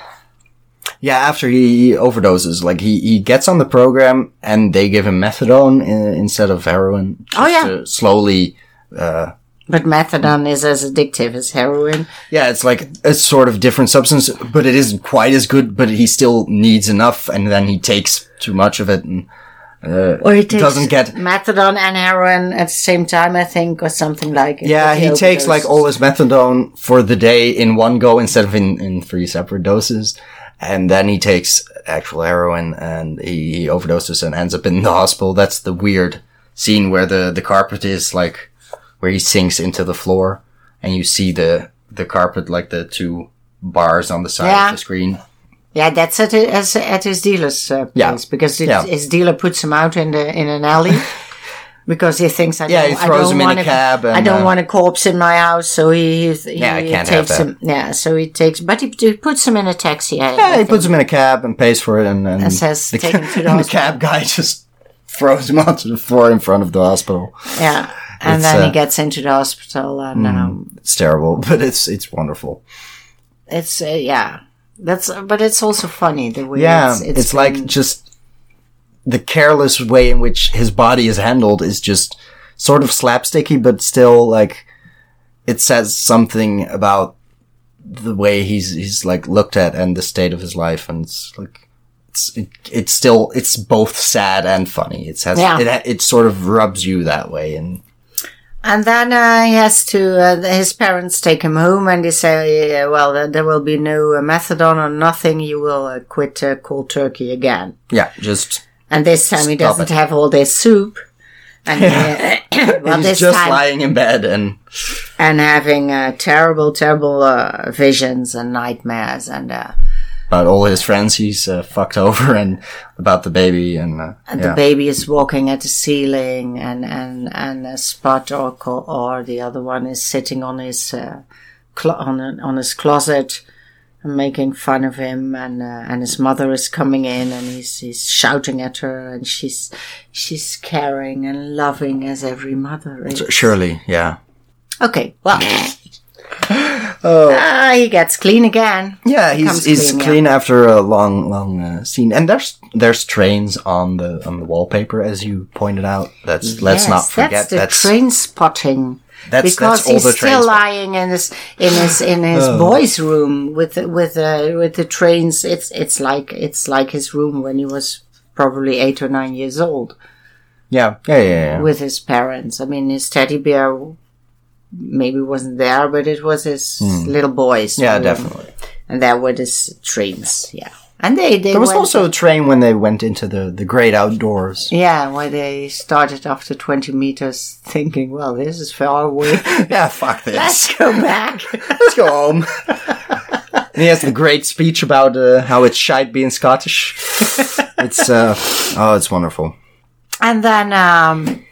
Yeah after he overdoses like he he gets on the program and they give him methadone in, instead of heroin Oh, yeah. slowly uh, But methadone is as addictive as heroin. Yeah, it's like a sort of different substance, but it isn't quite as good. But he still needs enough, and then he takes too much of it, and uh, Or he takes doesn't get- methadone and heroin at the same time, I think, or something like it. yeah, But he takes like all his methadone for the day in one go instead of in in three separate doses, and then he takes actual heroin, and he, he overdoses and ends up in the hospital. That's the weird scene where the the carpet is like where he sinks into the floor, and you see the the carpet like the two bars on the side Yeah. of the screen. Yeah, that's at his, at his dealer's uh, place Yeah. because it, Yeah. his dealer puts him out in the in an alley because he thinks I Yeah, don't, he throws I don't him in a want cab I don't uh, want a corpse in my house, so he he, he Yeah, I can't have takes that. him. Yeah, so he takes, but he, he puts him in a taxi. I, I Yeah, he think. puts him in a cab and pays for it, and, and And says, the, "Take him to the and the cab guy just throws him onto the floor in front of the hospital. yeah, and It's, then he uh, gets into the hospital, and um, It's terrible, but it's it's wonderful. it's uh, yeah, that's but it's also funny the way Yeah, it's, it's, it's, like been- just the careless way in which his body is handled is just sort of slapsticky, but still like it says something about the way he's he's like looked at and the state of his life, and it's like it's it, it's still it's both sad and funny. It has Yeah. it it sort of rubs you that way, and And then uh, he has to, uh, his parents take him home and they say, well, there will be no methadone or nothing. You will uh, quit uh, cold turkey again. yeah, just And this time he Stop doesn't it. have all this soup. And uh, well, he's this just time, lying in bed and and having uh, terrible, terrible uh, visions and nightmares. And uh, about all his friends he's uh, fucked over and about the baby and, uh, and yeah. the baby is walking at the ceiling, and and and uh, Spud or or the other one is sitting on his uh, clo- on a, on his closet. And Making fun of him, and uh, and his mother is coming in, and he's he's shouting at her, and she's she's caring and loving as every mother is. Surely, yeah. Okay, well, ah, he gets clean again. Yeah, he's he's clean, clean, after a long long uh, scene, and there's there's trains on the on the wallpaper as you pointed out. That's let's not forget that's the that's train spotting. That's because that's all he's the still lying in his in his in his boys' room with the- with uh, with the trains. It's it's like it's like his room when he was probably eight or nine years old yeah, yeah, yeah, yeah. with his parents. I mean, his teddy bear maybe wasn't there, but it was his little boys. Yeah, room. definitely. And there were his trains. Yeah, and they they There was also a train when they went into the the great outdoors. yeah, where they started after twenty meters, thinking, "Well, this is far away. yeah, fuck this. Let's go back." Let's go home. and he has the great speech about uh, how it's shite being Scottish. it's uh, oh, it's wonderful. And then, um,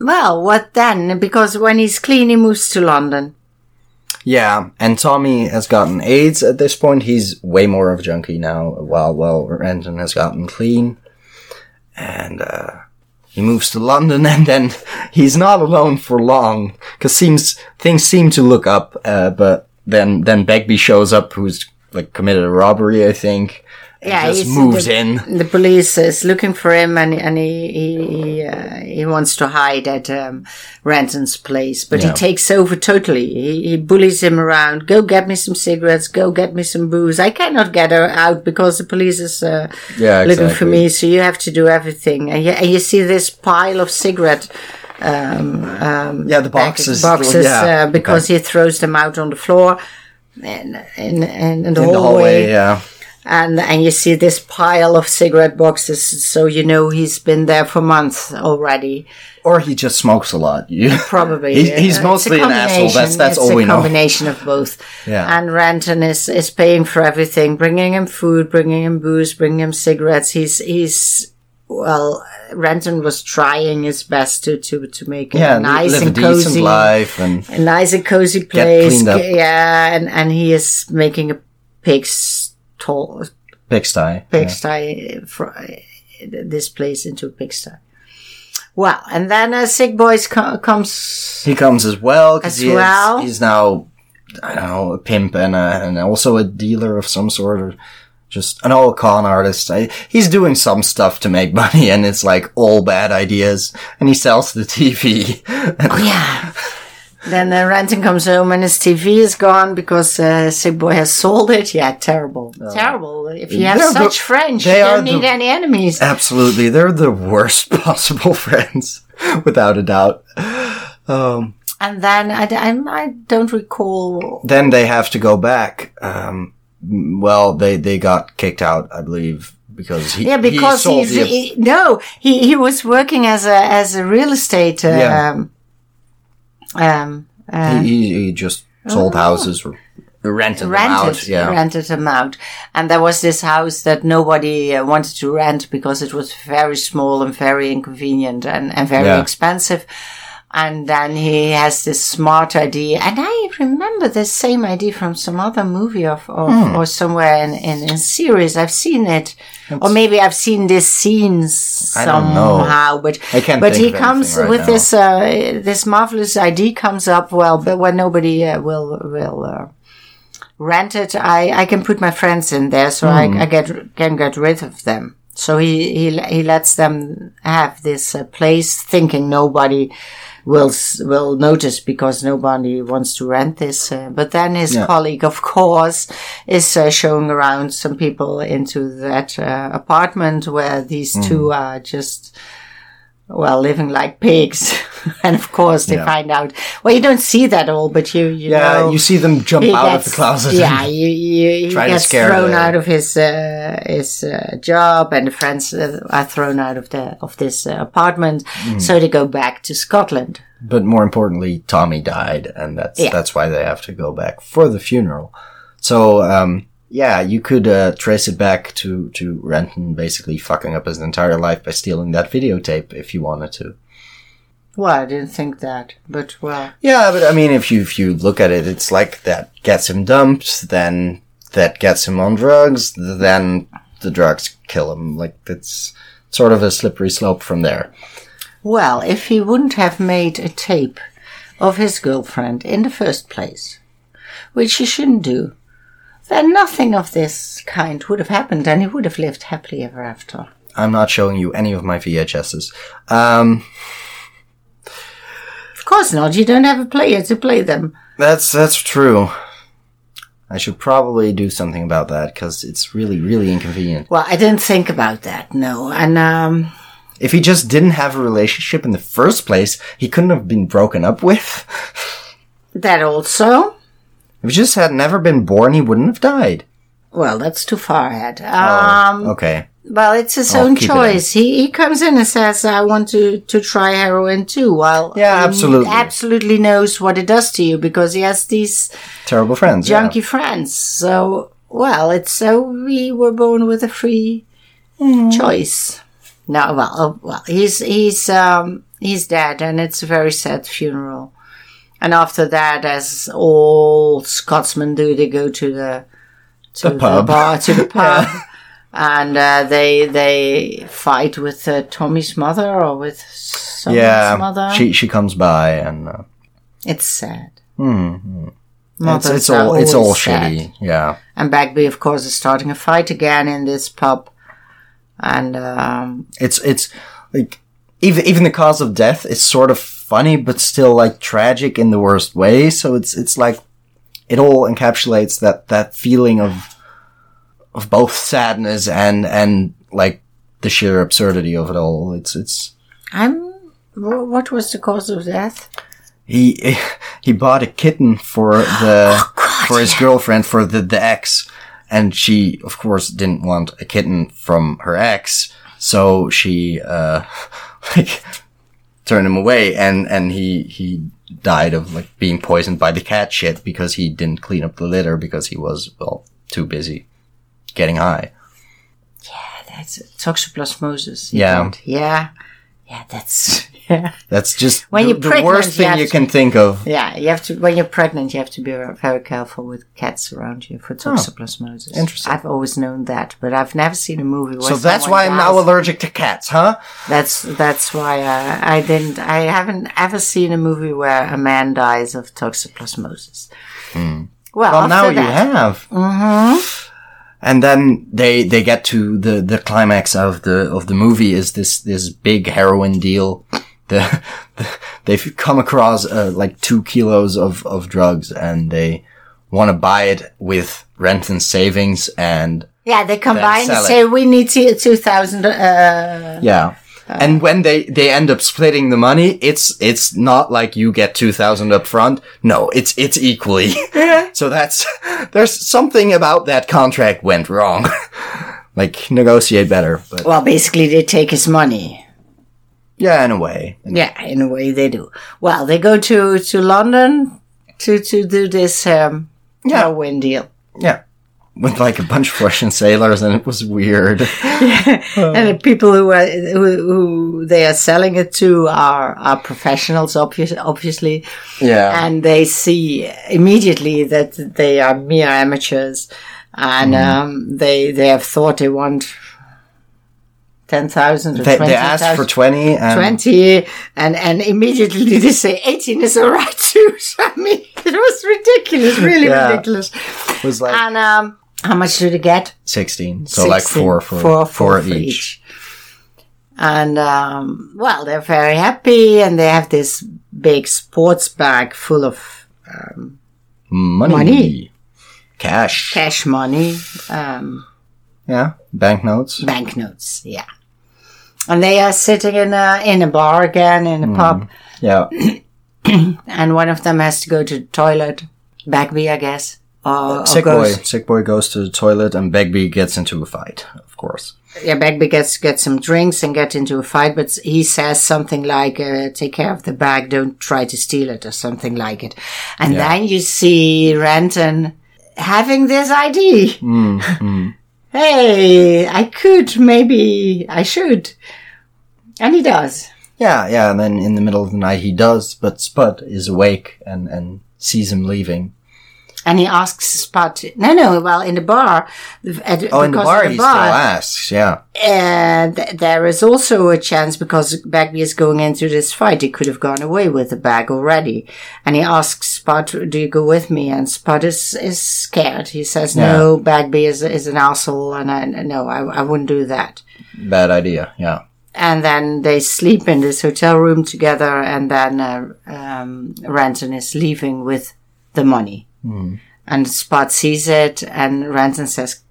well, what then? Because when he's clean, he moves to London. Yeah, and Tommy has gotten AIDS at this point. He's way more of a junkie now, while while Renton has gotten clean, and uh, he moves to London, and then he's not alone for long because seems things seem to look up. Uh, but then then Begbie shows up, who's like committed a robbery, I think. And Yeah, just moves the- in. The police is looking for him, and and he he he, uh, he wants to hide at um, Renton's place, but Yeah. he takes over totally. He, he bullies him around. Go get me some cigarettes. Go get me some booze. I cannot get her out because the police is uh, Yeah, looking for me. So you have to do everything. And you, and you see this pile of cigarette. Um, um, Yeah, the boxes. boxes yeah, uh, because he throws them out on the floor and in, in, in the in the hallway, hallway. Yeah. And and you see this pile of cigarette boxes so you know he's been there for months already Or he just smokes a lot. You probably He- he's mostly an asshole. That's that's It's all a we know. combination of both Yeah. and Renton is is paying for everything bringing him food bringing him booze bringing him cigarettes he's he's well Renton was trying his best to to to make yeah, a nice a and cozy life and a nice and cozy place yeah and and he is making a pig's tall pigsty. Yeah. pigsty for this place into a pigsty. Well, and then a Sick boy co- comes. He comes as well because As he well? is, he's now I don't know a pimp and a, and also a dealer of some sort or just an old con artist. I, he's doing some stuff to make money and it's like all bad ideas and he sells the TV. Oh yeah. then uh, Renton comes home and his TV is gone because uh, Sick Boy has sold it. Yeah, terrible, terrible. If you have They're the- such friends, you don't need the- any enemies. Absolutely, they're the worst possible friends, without a doubt. Um, And then I, I, I don't recall. then they have to go back. Um, well, they they got kicked out, I believe, because he Yeah, because he he's the- he, no, he he was working as a as a real estate. Uh, Yeah. Um, um, uh, he, he, just sold houses or rented them out. Yeah, rented them out. And there was this house that nobody uh, wanted to rent because it was very small and very inconvenient and, and very Yeah. expensive. And then he has this smart idea, and I remember the same idea from some other movie of, of Hmm. or somewhere in, in in series. I've seen it, or maybe I've seen this scene I don't know. somehow. But I can't But he comes right with now. this uh, this marvelous idea comes up. Well, but when nobody uh, will will. Uh, rent it, I, I can put my friends in there, so Hmm. I, I get can get rid of them. So he he he lets them have this uh, place, thinking nobody will will notice because nobody wants to rent this. Uh, but then his Yeah. colleague, of course, is uh, showing around some people into that uh, apartment where these Mm. two are just well living like pigs. and of course, they Yeah. find out. Well, you don't see that all, but you you Yeah, know you see them jump out of the closet. Yeah, you, you, he Try to gets scare thrown the- out of his uh, his uh, job, and the friends uh, are thrown out of the of this uh, apartment. Mm. So they go back to Scotland. But more importantly, Tommy died, and that's Yeah. that's why they have to go back for the funeral. So, um, yeah, you could uh, trace it back to to Renton basically fucking up his entire life by stealing that videotape if you wanted to. Well, I didn't think that, but well, Yeah, but I mean, if you if you look at it, it's like that gets him dumped, then that gets him on drugs, then the drugs kill him. Like it's sort of a slippery slope from there. well, if he wouldn't have made a tape of his girlfriend in the first place, which he shouldn't do, then nothing of this kind would have happened, and he would have lived happily ever after. I'm not showing you any of my VHSs. Um, Of course not. You don't have a player to play them. that's that's true. I should probably do something about that because it's really really inconvenient. Well, I didn't think about that. No, and um. If he just didn't have a relationship in the first place, he couldn't have been broken up with. That also. If he just had never been born, he wouldn't have died. Well, that's too far ahead. Oh, Um, okay. well, it's his I'll own choice. He he comes in and says, "I want to to try heroin too." Well, Yeah, he absolutely. absolutely knows what it does to you because he has these Terrible friends. yeah. junky friends. So, well, it's so we were born with a free choice. No, well, oh, well, he's he's um he's dead, and it's a very sad funeral. And after that, as all Scotsmen do, they go to the to The pub. bar, to the pub, and uh, they they fight with uh, Tommy's mother or with someone's yeah, mother. she she comes by and uh, it's sad. it's, Mothers it's are all it's all sad. shitty. Yeah, And Begbie, of course, is starting a fight again in this pub. And um, it's it's like even even the cause of death is sort of funny, but still like tragic in the worst way. So it's it's like it all encapsulates that that feeling of of both sadness and and like the sheer absurdity of it all. It's it's I'm. What was the cause of death? he he bought a kitten for the Oh, for his girlfriend for the the ex and she of course didn't want a kitten from her ex so she uh like turned him away and and he he died of like being poisoned by the cat shit because he didn't clean up the litter because he was well too busy getting high Yeah, That's toxoplasmosis. Yeah. died. Yeah. Yeah, that's. Yeah. that's just When the, you're the worst thing you to- can think of Yeah, you have to, when you're pregnant, you have to be very careful with cats around you for toxoplasmosis. Oh, interesting. I've always known that, but I've never seen a movie where so that's why i'm now allergic to cats huh That's that's why uh, I didn't. I haven't ever seen a movie where a man dies of toxoplasmosis. Well, Well, after now you have. Mm-hmm. And then they they get to the the climax of the of the movie is this this big heroin deal. The, the they've come across uh, like two kilos of of drugs and they want to buy it with rent and savings and yeah, they by and say we need two thousand. Uh, yeah. And when they, they end up splitting the money, it's, it's not like you get 2000 up front. No, it's, it's equally. Yeah. so that's, there's something about that contract went wrong. like, negotiate better, but well, basically, they take his money. Yeah, in a way. Yeah, in a way, they do. Well, they go to to London to to do this um, Yeah. heroin deal. Yeah. With like a bunch of Russian sailors and it was weird. Yeah, and the people who are who, who they are selling it to are are professionals, obvious, obviously, yeah. and they see immediately that they are mere amateurs, and Mm-hmm. um, they they have thought they want ten thousand or They, twenty they asked for thousand. 20 and 20 and and immediately they say 18 is all right too i mean it was ridiculous really Yeah. ridiculous it was like and um how much do they get 16. So like four for, Four- four, four for each. and um well they're very happy and they have this big sports bag full of um, Money. Money. Cash. cash money, um, Yeah. Banknotes. banknotes. Yeah. And they are sitting in a in a bar again in a mm. pub, Yeah. and one of them has to go to the toilet. Begbie, I guess. Or, or Sick goes, boy. Sick boy goes to the toilet and Begbie gets into a fight, of course. yeah, Begbie gets get some drinks and get into a fight, but he says something like, uh, "Take care of the bag, don't try to steal it," or something like it. And Yeah. then you see Renton having this idea. Mm, mm. Hey, I could, maybe I should, and he does. Yeah, yeah, and then in the middle of the night he does, but Spud is awake and, and sees him leaving. And he asks Spud, no, no, well, in the bar, at, Oh, in the bar of he still asks, yeah. And there is also a chance because Begbie is going into this fight, he could have gone away with the bag already. And he asks Spud, do you go with me? And Spud is, is scared. He says, no, Begbie is, is an asshole and I, no, I, I wouldn't do that. Bad idea, yeah. And then they sleep in this hotel room together and then, uh, um, Renton is leaving with the money. And Spud sees it and Renton says,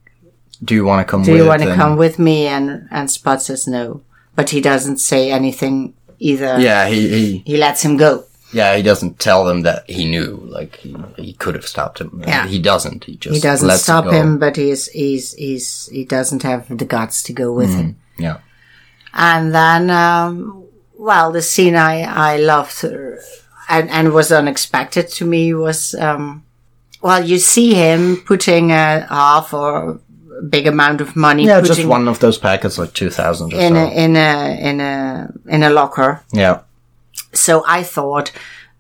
Do you want to come do with? you want to and- come with me? And, and Spud says no. But he doesn't say anything either. Yeah, he, he He lets him go. yeah he doesn't tell them that he knew. Like he, he could have stopped him. Yeah. he doesn't. He just He doesn't stop him, but he's, he's, he's, he doesn't have the guts to go with him. Yeah, And then, um, well, the scene I, I loved uh, and, and was unexpected to me was, um, well, you see him putting a half or a big amount of money yeah, just one of those packets, like two thousand or in so. a, in a, in a, in a locker. yeah, So I thought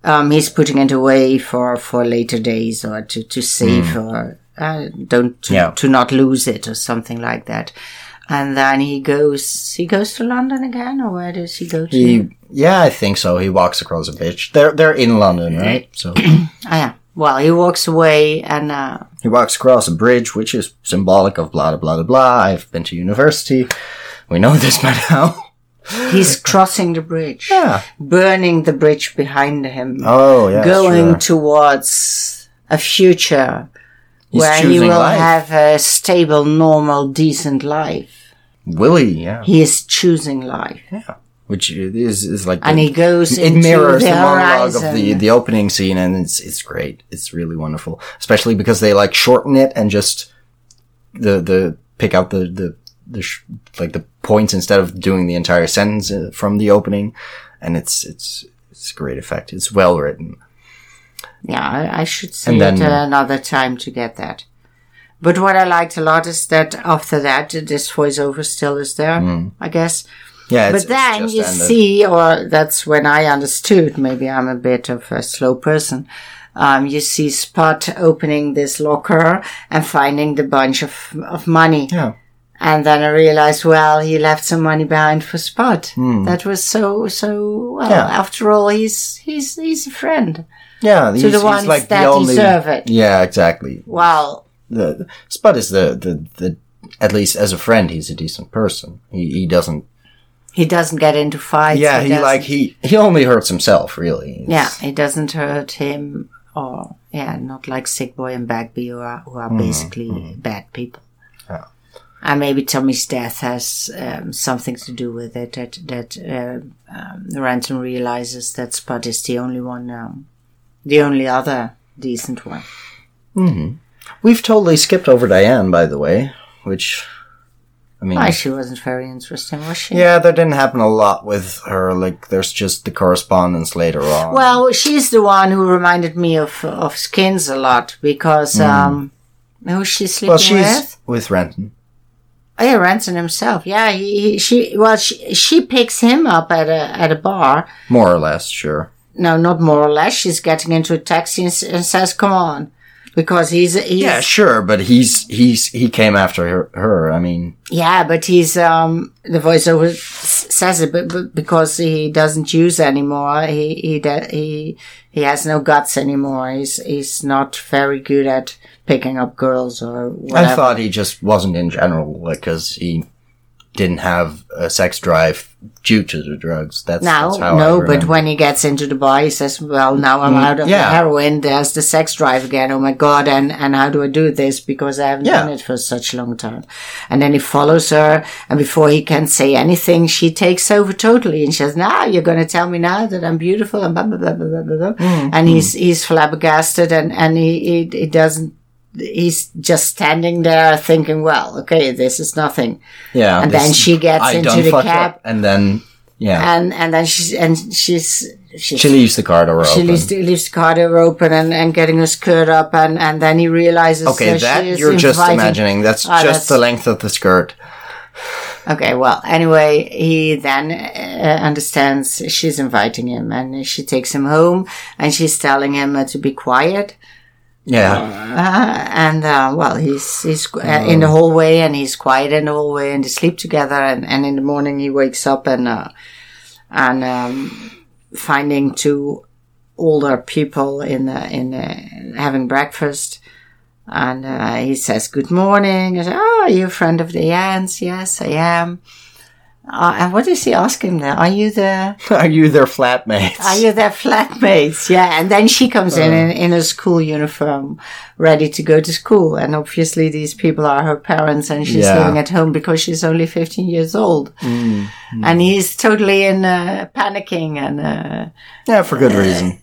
um, he's putting it away for, for later days or to, to save or uh, don't to, Yeah. to not lose it or something like that. And then he goes he goes to London again or where does he go to? he yeah, I think so. He walks across a bridge. They're they're in London, right? So Ah, yeah. Well, he walks away and uh, he walks across a bridge, which is symbolic of blah blah blah blah blah. I've been to university. We know this by now. he's crossing the bridge, Yeah. burning the bridge behind him, Oh yeah. going sure. towards a future He's where he will life. have a stable, normal, decent life. Willie, yeah, He is choosing life. yeah. Which is is like and the- he goes it mirrors the, the, monologue horizon. of the the opening scene, and it's it's great. It's really wonderful, especially because they like shorten it and just the the pick out the the the sh- like the points instead of doing the entire sentence uh, from the opening, and it's it's it's a great effect. It's well written. yeah, I, I should see then- it uh, another time to get that. But what I liked a lot is that after that, this voiceover still is there, I guess. Yeah, But then you ended. see, or that's when I understood, maybe I'm a bit of a slow person. Um, you see Spud opening this locker and finding the bunch of, of money. Yeah. And then I realized, well, he left some money behind for Spud. Hmm. That was so, so, well, Yeah. after all, he's, he's, he's a friend. Yeah, he's, the ones like that the only, deserve it. Yeah, exactly. Well, The Spud is the, the the at least as a friend, he's a decent person. He he doesn't. He doesn't get into fights. Yeah, he doesn't- like he he only hurts himself really. It's- Yeah, it doesn't hurt him, or yeah, not like Sick Boy and Begbie, who are who are basically bad people. Yeah. And maybe Tommy's death has um, something to do with it. That that uh, um, Renton realizes that Spud is the only one, um, the only other decent one. We've totally skipped over Diane, by the way, which I mean, Why she wasn't very interesting, was she? yeah, there didn't happen a lot with her. Like, there's just the correspondence later on. Well, she's the one who reminded me of of Skins a lot because um, who's she sleeping well, she's with? with Renton. Oh, yeah, Renton himself. Yeah, he, he she well she she picks him up at a at a bar. More or less, sure. No, not more or less. She's getting into a taxi and, and says, "Come on," because he's he's Yeah, sure, but he's he's he came after her. her. I mean, Yeah, but he's um the voiceover says it, but, but because he doesn't use anymore, he he de- he he has no guts anymore. He's he's not very good at picking up girls or whatever. I thought he just wasn't in general, like, because he didn't have a sex drive due to the drugs. That's, No, that's how I no, but when he gets into the bar, he says, "Well, now I'm out of Mm, yeah. the heroin. There's the sex drive again. Oh my god! And and how do I do this? Because I haven't Yeah. done it for such a long time." And then he follows her, and before he can say anything, she takes over totally, and she says, "Now you're going to tell me now that I'm beautiful," and blah blah blah blah blah blah. Mm, And he's he's flabbergasted, and and he he, he doesn't. He's just standing there thinking, "Well, okay, this is nothing." yeah, and then she gets I into the cab. and then yeah, And and then she's and she's she's she leaves the car door she open. leaves the, leaves the car door open and, and getting her skirt up and, and then he realizes okay, that she is you're just imagining. That's Ah, just that's- the length of the skirt. Okay, well, anyway, he then uh, understands she's inviting him and she takes him home and she's telling him uh, to be quiet. Yeah, Uh, and, uh, well, he's, he's uh, in the hallway and he's quiet in the hallway and they sleep together and, and in the morning he wakes up and, uh, and, um, finding two older people in, uh, in, uh, having breakfast. And, uh, he says, good morning. I say, oh, are you a friend of Diane's? Yes, I am. Uh, and what does he ask him there? Are you the, are you their flatmates? are you their flatmates? Yeah. And then she comes in, in in a school uniform, ready to go to school. And obviously these people are her parents and she's Yeah. living at home because she's only 15 years old. And he's totally in, uh, panicking and, uh, yeah, for good reason.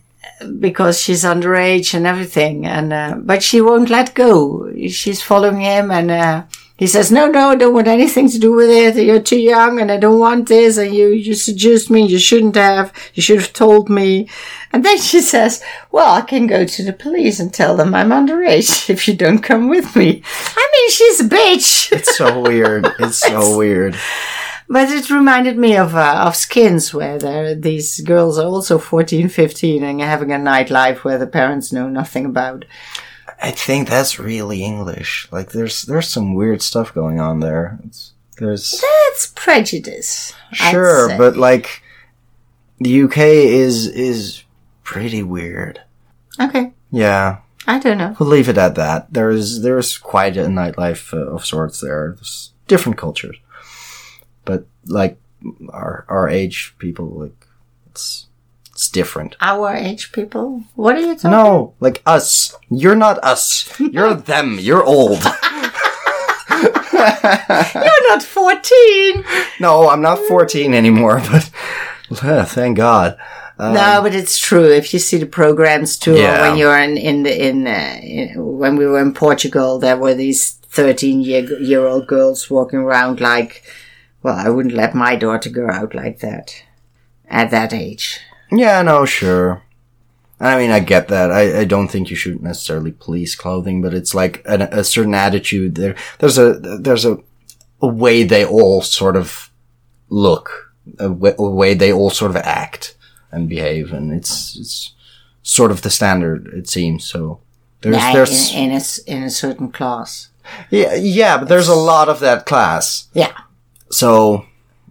because she's underage and everything. And, uh, but she won't let go. She's following him and, uh, he says, no, no, I don't want anything to do with it. You're too young and I don't want this. And you, you seduced me. You shouldn't have. You should have told me. And then she says, well, I can go to the police and tell them I'm underage if you don't come with me. I mean, she's a bitch. It's so weird. It's so weird. But it reminded me of uh, of Skins, where there, these girls are also 14, 15 and having a nightlife where the parents know nothing about. I think that's really English. Like, there's there's some weird stuff going on there. It's, there's It's prejudice. Sure, but like, the UK is is pretty weird. okay, Yeah, I don't know. we'll leave it at that. There's there's quite a nightlife uh, of sorts there. There's different cultures, but like our our age people, like it's it's different. Our age people. What are you talking? No, like us. You're not us. You're them. You're old. You're not fourteen. No, I'm not 14 anymore, but thank God. no, but it's true. If you see the programs too, Yeah. when you're in in the in, uh, in when we were in Portugal, there were these thirteen year year old girls walking around like. Well, I wouldn't let my daughter go out like that at that age. Yeah, no, sure. I mean, I get that. I, I don't think you should necessarily police clothing, but it's like an, a certain attitude there. There's a, there's a, a way they all sort of look, a way, they all sort of act and behave, and it's, it's sort of the standard, it seems. So there's, Yeah, there's, in, in a in a certain class. yeah, yeah, but there's a lot of that class. Yeah. So,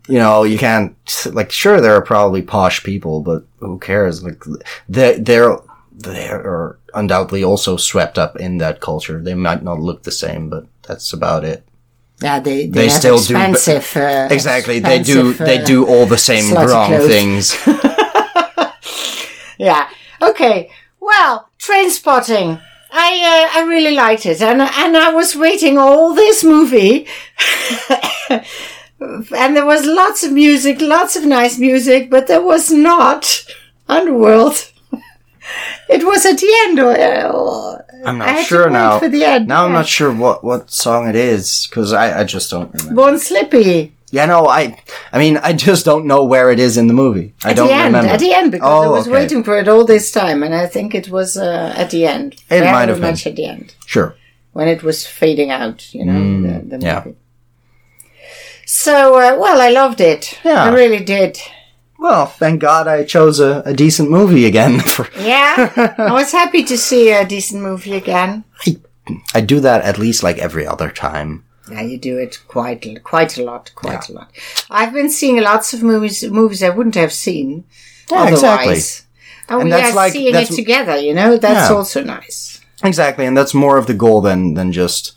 you know, you can't like. Sure, there are probably posh people, but who cares? Like, they they're they are undoubtedly also swept up in that culture. They might not look the same, but that's about it. Yeah, they they, They still do, uh, Exactly, they do expensive, they uh, do all the same wrong clothes. things. Yeah. Okay. Well, Trainspotting. I uh, I really liked it, and and I was waiting all this movie, and there was lots of music, lots of nice music, but there was not Underworld. It was at the end. Or, or I'm I not sure now. For the end. Now I'm not sure what what song it is because I I just don't remember. Born Slippy. Yeah, no, I I mean I just don't know where it is in the movie. I At don't the end, remember. at the end, because I Oh, was okay. waiting for it all this time, and I think it was uh, at the end. It might have been. at the end. Sure. when it was fading out, you know, the, the Mm, yeah. So, uh, well, I loved it. Yeah. I really did. Well, thank God I chose a, a decent movie again. For Yeah, I was happy to see a decent movie again. I do that at least like every other time. Yeah, you do it quite, quite a lot, quite a lot. I've been seeing lots of movies, movies I wouldn't have seen Yeah, otherwise. And, And we that's are like- seeing that's- it together, you know. That's Yeah. also nice. Exactly, and that's more of the goal than than just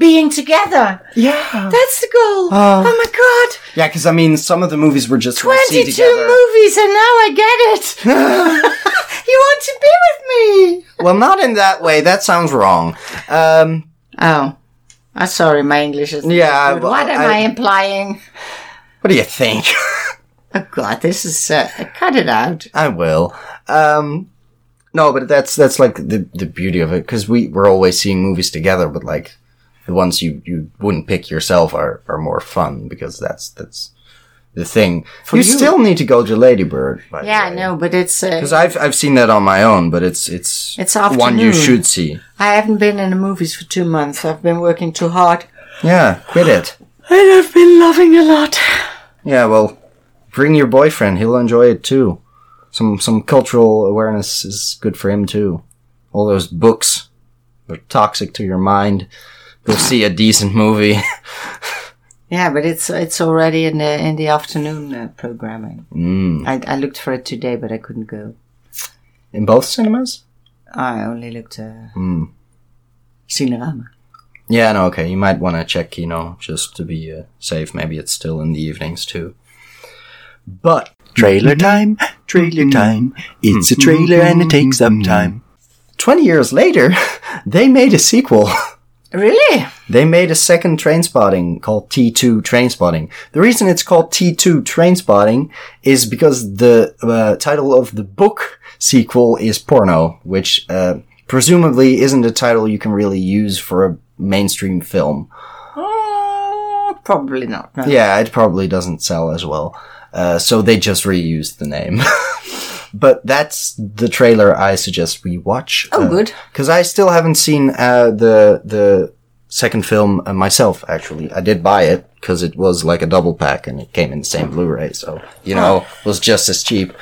being together. Yeah. That's the goal. Uh, oh my god. Yeah, because I mean, some of the movies were just 22 together. movies and now I get it. you want to be with me. Well, not in that way. That sounds wrong. Um, Oh. I'm sorry, my English is Yeah, good. What am I, I- implying? what do you think? Oh god, this is uh, cut it out. I will. Um, no, but that's that's like the the beauty of it because we we're always seeing movies together, but like the ones you you wouldn't pick yourself are are more fun because that's that's the thing. you, you. still need to go to Lady Bird. Yeah, I know, but it's uh, Because I've I've seen that on my own, but it's it's It's one you should see. I haven't been in the movies for two months. I've been working too hard. Yeah, quit it. And I've been loving a lot. Yeah, well, bring your boyfriend. He'll enjoy it too. Some some cultural awareness is good for him too. All those books are toxic to your mind. Go see a decent movie. Yeah, but it's it's already in the in the afternoon uh, programming. mm. I, I looked for it today, but I couldn't go. In both cinemas? I only looked uh, Mm. Cinerama. Yeah, no, okay. You might want to check you know, just to be uh, safe. Maybe it's still in the evenings too. But Trailer time, trailer time. It's a trailer and it takes some time. 20 years later, they made a sequel. Really? They made a second Trainspotting called T2 Trainspotting. The reason it's called T2 Trainspotting is because the uh, title of the book sequel is Porno, which uh, presumably isn't a title you can really use for a mainstream film. Uh, probably not. No. Yeah, it probably doesn't sell as well. Uh, so they just reused the name. but that's the trailer I suggest we watch. Oh, good. Because I still haven't seen uh, the the second film uh, myself. Actually, I did buy it because it was like a double pack and it came in the same Blu-ray, so you know it was just as cheap.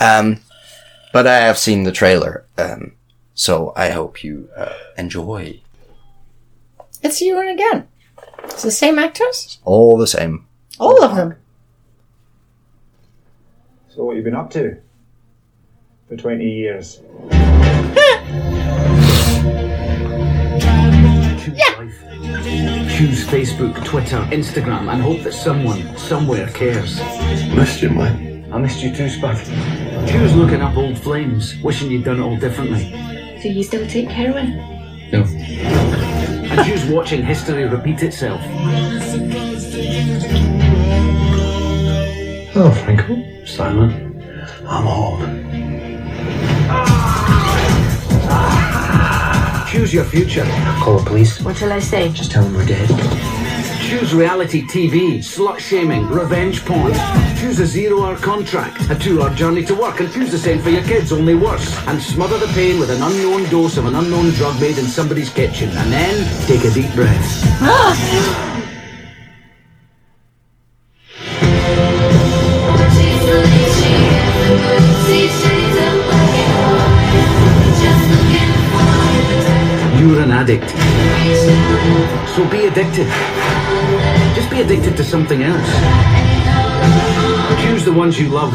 Um, but I have seen the trailer, um, so I hope you uh, enjoy. It's Ewan again. It's the same actors. All the same. All of them. So what you been up to for 20 years? Choose Facebook, Twitter, Instagram, and hope that someone, somewhere cares. Missed you, man. I missed you too, Spud. Choose looking up old flames, wishing you'd done it all differently. So you still take heroin? No. And choose watching history repeat itself. Oh, Hello, Franco. Simon. I'm home. Choose your future. Call the police. What shall I say? Just tell them we're dead. Choose reality TV, slut shaming, revenge porn. Choose a zero hour contract, a two hour journey to work, and choose the same for your kids, only worse. And smother the pain with an unknown dose of an unknown drug made in somebody's kitchen. And then take a deep breath. You're addict. So be addicted. Just be addicted to something else. Choose the ones you love.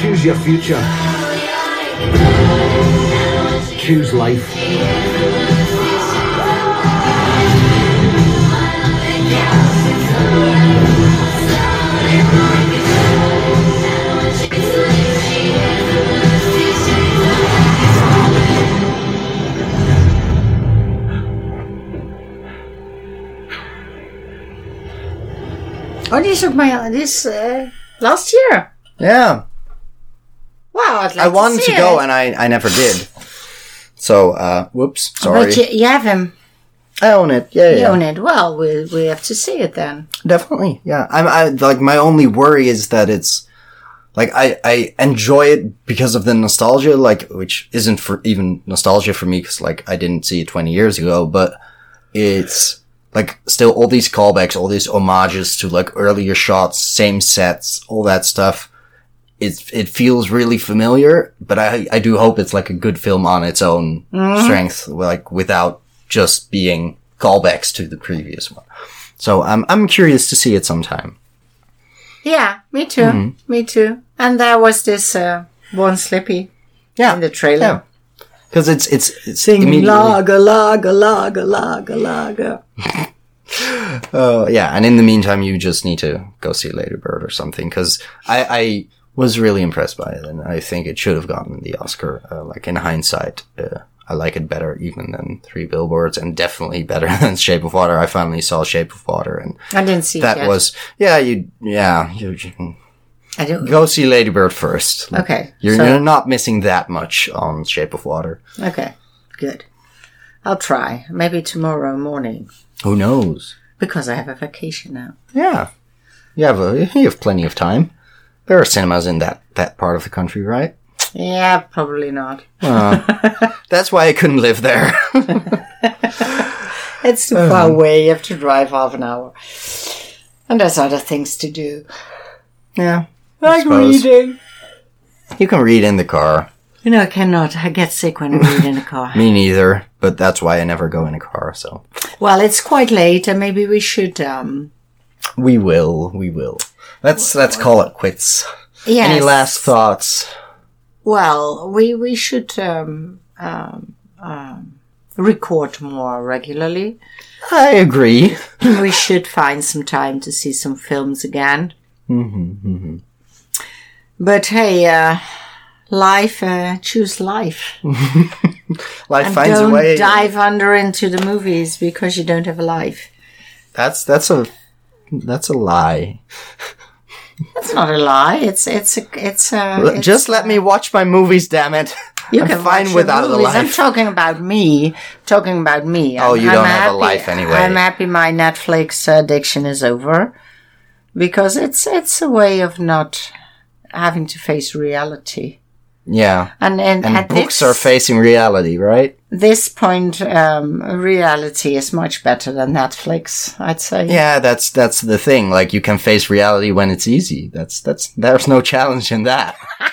Choose your future. Choose life. Oh, this is my this uh, last year. Yeah, Wow, I'd like I wanted to go it. and I, I never did. So, uh, whoops, sorry. But you, you have him. I own it. Yeah, You yeah. own it. Well, we we have to see it then. Definitely. Yeah. I'm, I, like, my only worry is that it's, like, I, I enjoy it because of the nostalgia, like, which isn't for even nostalgia for me, cause, like, I didn't see it 20 years ago, but it's, like, still all these callbacks, all these homages to, like, earlier shots, same sets, all that stuff. It, it feels really familiar, but I, I do hope it's like a good film on its own strength, like, without just being callbacks to the previous one. So I'm I'm curious to see it sometime. Yeah, me too. Mm-hmm. Me too. And there was this uh, Born Slippy Yeah, in the trailer. yeah. Because it's it's it's Singing lager, lager, lager, lager, lager. Uh, yeah, and in the meantime, you just need to go see Lady Bird or something because I, I was really impressed by it, and I think it should have gotten the Oscar. Uh, like in hindsight, uh, I like it better even than Three Billboards, and definitely better than Shape of Water. I finally saw Shape of Water, and I didn't see that was yeah, you yeah, you, you I don't. go see Lady Bird first. Okay. You're, so- you're not missing that much on Shape of Water. Okay. Good. I'll try. Maybe tomorrow morning Who knows? because I have a vacation now. Yeah, you have a, you have plenty of time. There are cinemas in that that part of the country, right? Yeah, probably not. That's why I couldn't live there. It's too far um, away. You have to drive half an hour. And there's other things to do. yeah. Like reading. You can read in the car. You know, I cannot. I get sick when I read in the car. Me neither, but that's why I never go in a car, so. Well, it's quite late, and maybe we should. um We will, we will. Let's, let's call it quits. Yes. Any last thoughts? Well, we we should um, um, um, record more regularly. I agree. we should find some time to see some films again. Mm-hmm, Mm-hmm, But hey, uh, life, uh, choose life. Life And finds a don't way. dive under into the movies because you don't have a life. That's, that's a, that's a lie. That's not a lie. It's it's a it's a. It's, Just let me watch my movies, damn it. You I'm can fine without a movies. I'm talking about me. Talking about me. Oh, I'm- you I'm don't have a life anyway. I'm happy my Netflix addiction is over because it's it's a way of not having to face reality. Yeah. And and, And books this, are facing reality, right? this point, um, reality is much better than Netflix. I'd say. Yeah, that's that's the thing. Like you can face reality when it's easy. That's that's there's no challenge in that.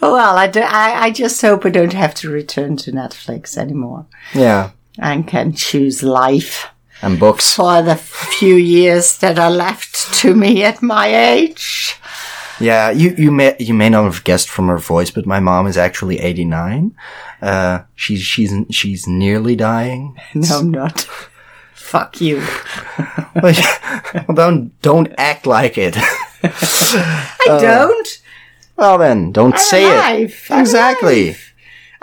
Well, I, do, I I just hope I don't have to return to Netflix anymore Yeah. and can choose life. And books. for the few years that are left to me at my age. Yeah, you you may you may not have guessed from her voice, but my mom is actually 89. Uh she's she's she's nearly dying. No, I'm not. Fuck you. well, don't don't act like it. I don't. well then, don't I'm say alive. it. I'm Exactly.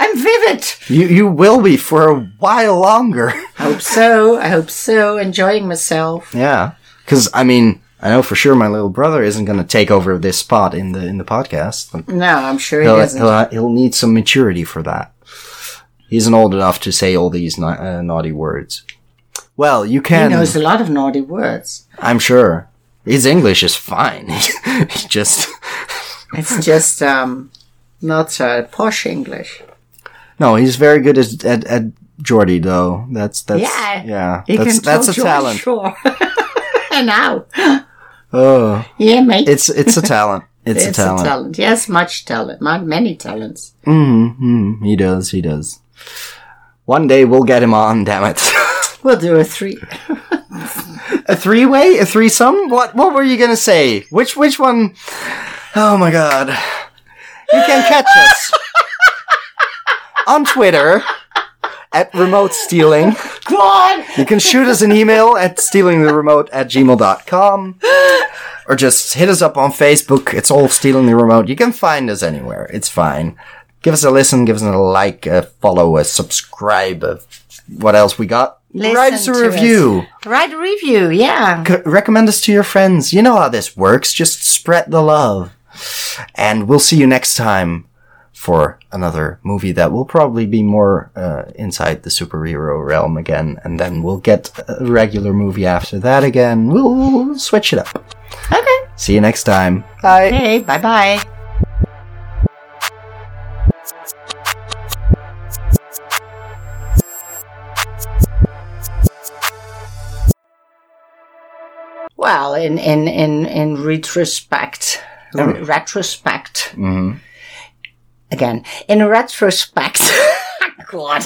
I'm vivid. You you will be for a while longer. I hope so. I hope so. Enjoying myself. Yeah, because I mean, I know for sure my little brother isn't going to take over this spot in the in the podcast. No, I'm sure he He'll, doesn't. he'll, he'll need some maturity for that. He isn't old enough to say all these na- uh, naughty words. Well, you can. He knows a lot of naughty words. I'm sure his English is fine. he just It's just um, not uh, posh English. No, he's very good at at, at Geordie though. That's that's Yeah. yeah. He That's can that's a George talent. Shore. and now, Oh, yeah, mate. it's it's a talent. It's, It's a talent. Yes, much talent. Many talents. Mm-hmm. He does. He does. One day we'll get him on. Damn it. We'll do a three. a three way, a threesome. What? What were you gonna say? Which? Which one? Oh my god! You can catch us on Twitter at remote stealing. God! You can shoot us an email at stealingtheremote at gmail.com. Or just hit us up on Facebook. It's all stealing the remote. You can find us anywhere. It's fine. Give us a listen, give us a like, a follow, a subscribe. A, what else we got? Listen Write us a review. Write a review, yeah. C- recommend us to your friends. You know how this works. Just spread the love. And we'll see you next time for another movie that will probably be more uh, inside the superhero realm again. And then we'll get a regular movie after that again. We'll, we'll switch it up. Okay. See you next time. Bye. Okay, bye bye. Well, in in in in retrospect, re- retrospect. Again, in retrospect. God,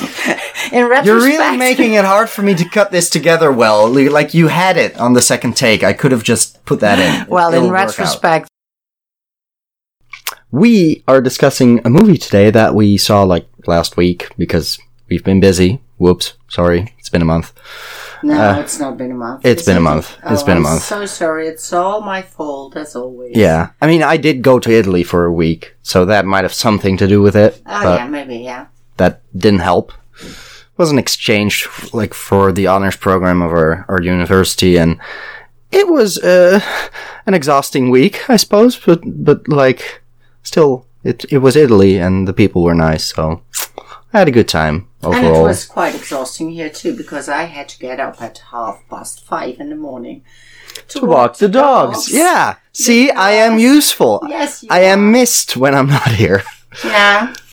in retrospect. You're really making it hard for me to cut this together well. Like you had it on the second take. I could have just put that in. Well, It'll in retrospect, we are discussing a movie today that we saw like last week because we've been busy. Whoops, sorry, it's been a month. No, it's not been a month. It's been a it? month. It's Oh, been a I'm month. So sorry. It's all my fault as always. Yeah, I mean, I did go to Italy for a week, so that might have something to do with it. Oh but yeah, maybe yeah. that didn't help. It was an exchange, like for the honors program of our, our university, and it was uh, an exhausting week, I suppose. But but like, still, it it was Italy, and the people were nice, so I had a good time And it was quite exhausting here too because I had to get up at half past five in the morning to, to walk the dogs. Yeah. See, I am useful. Yes, I am are. missed when I'm not here. Yeah.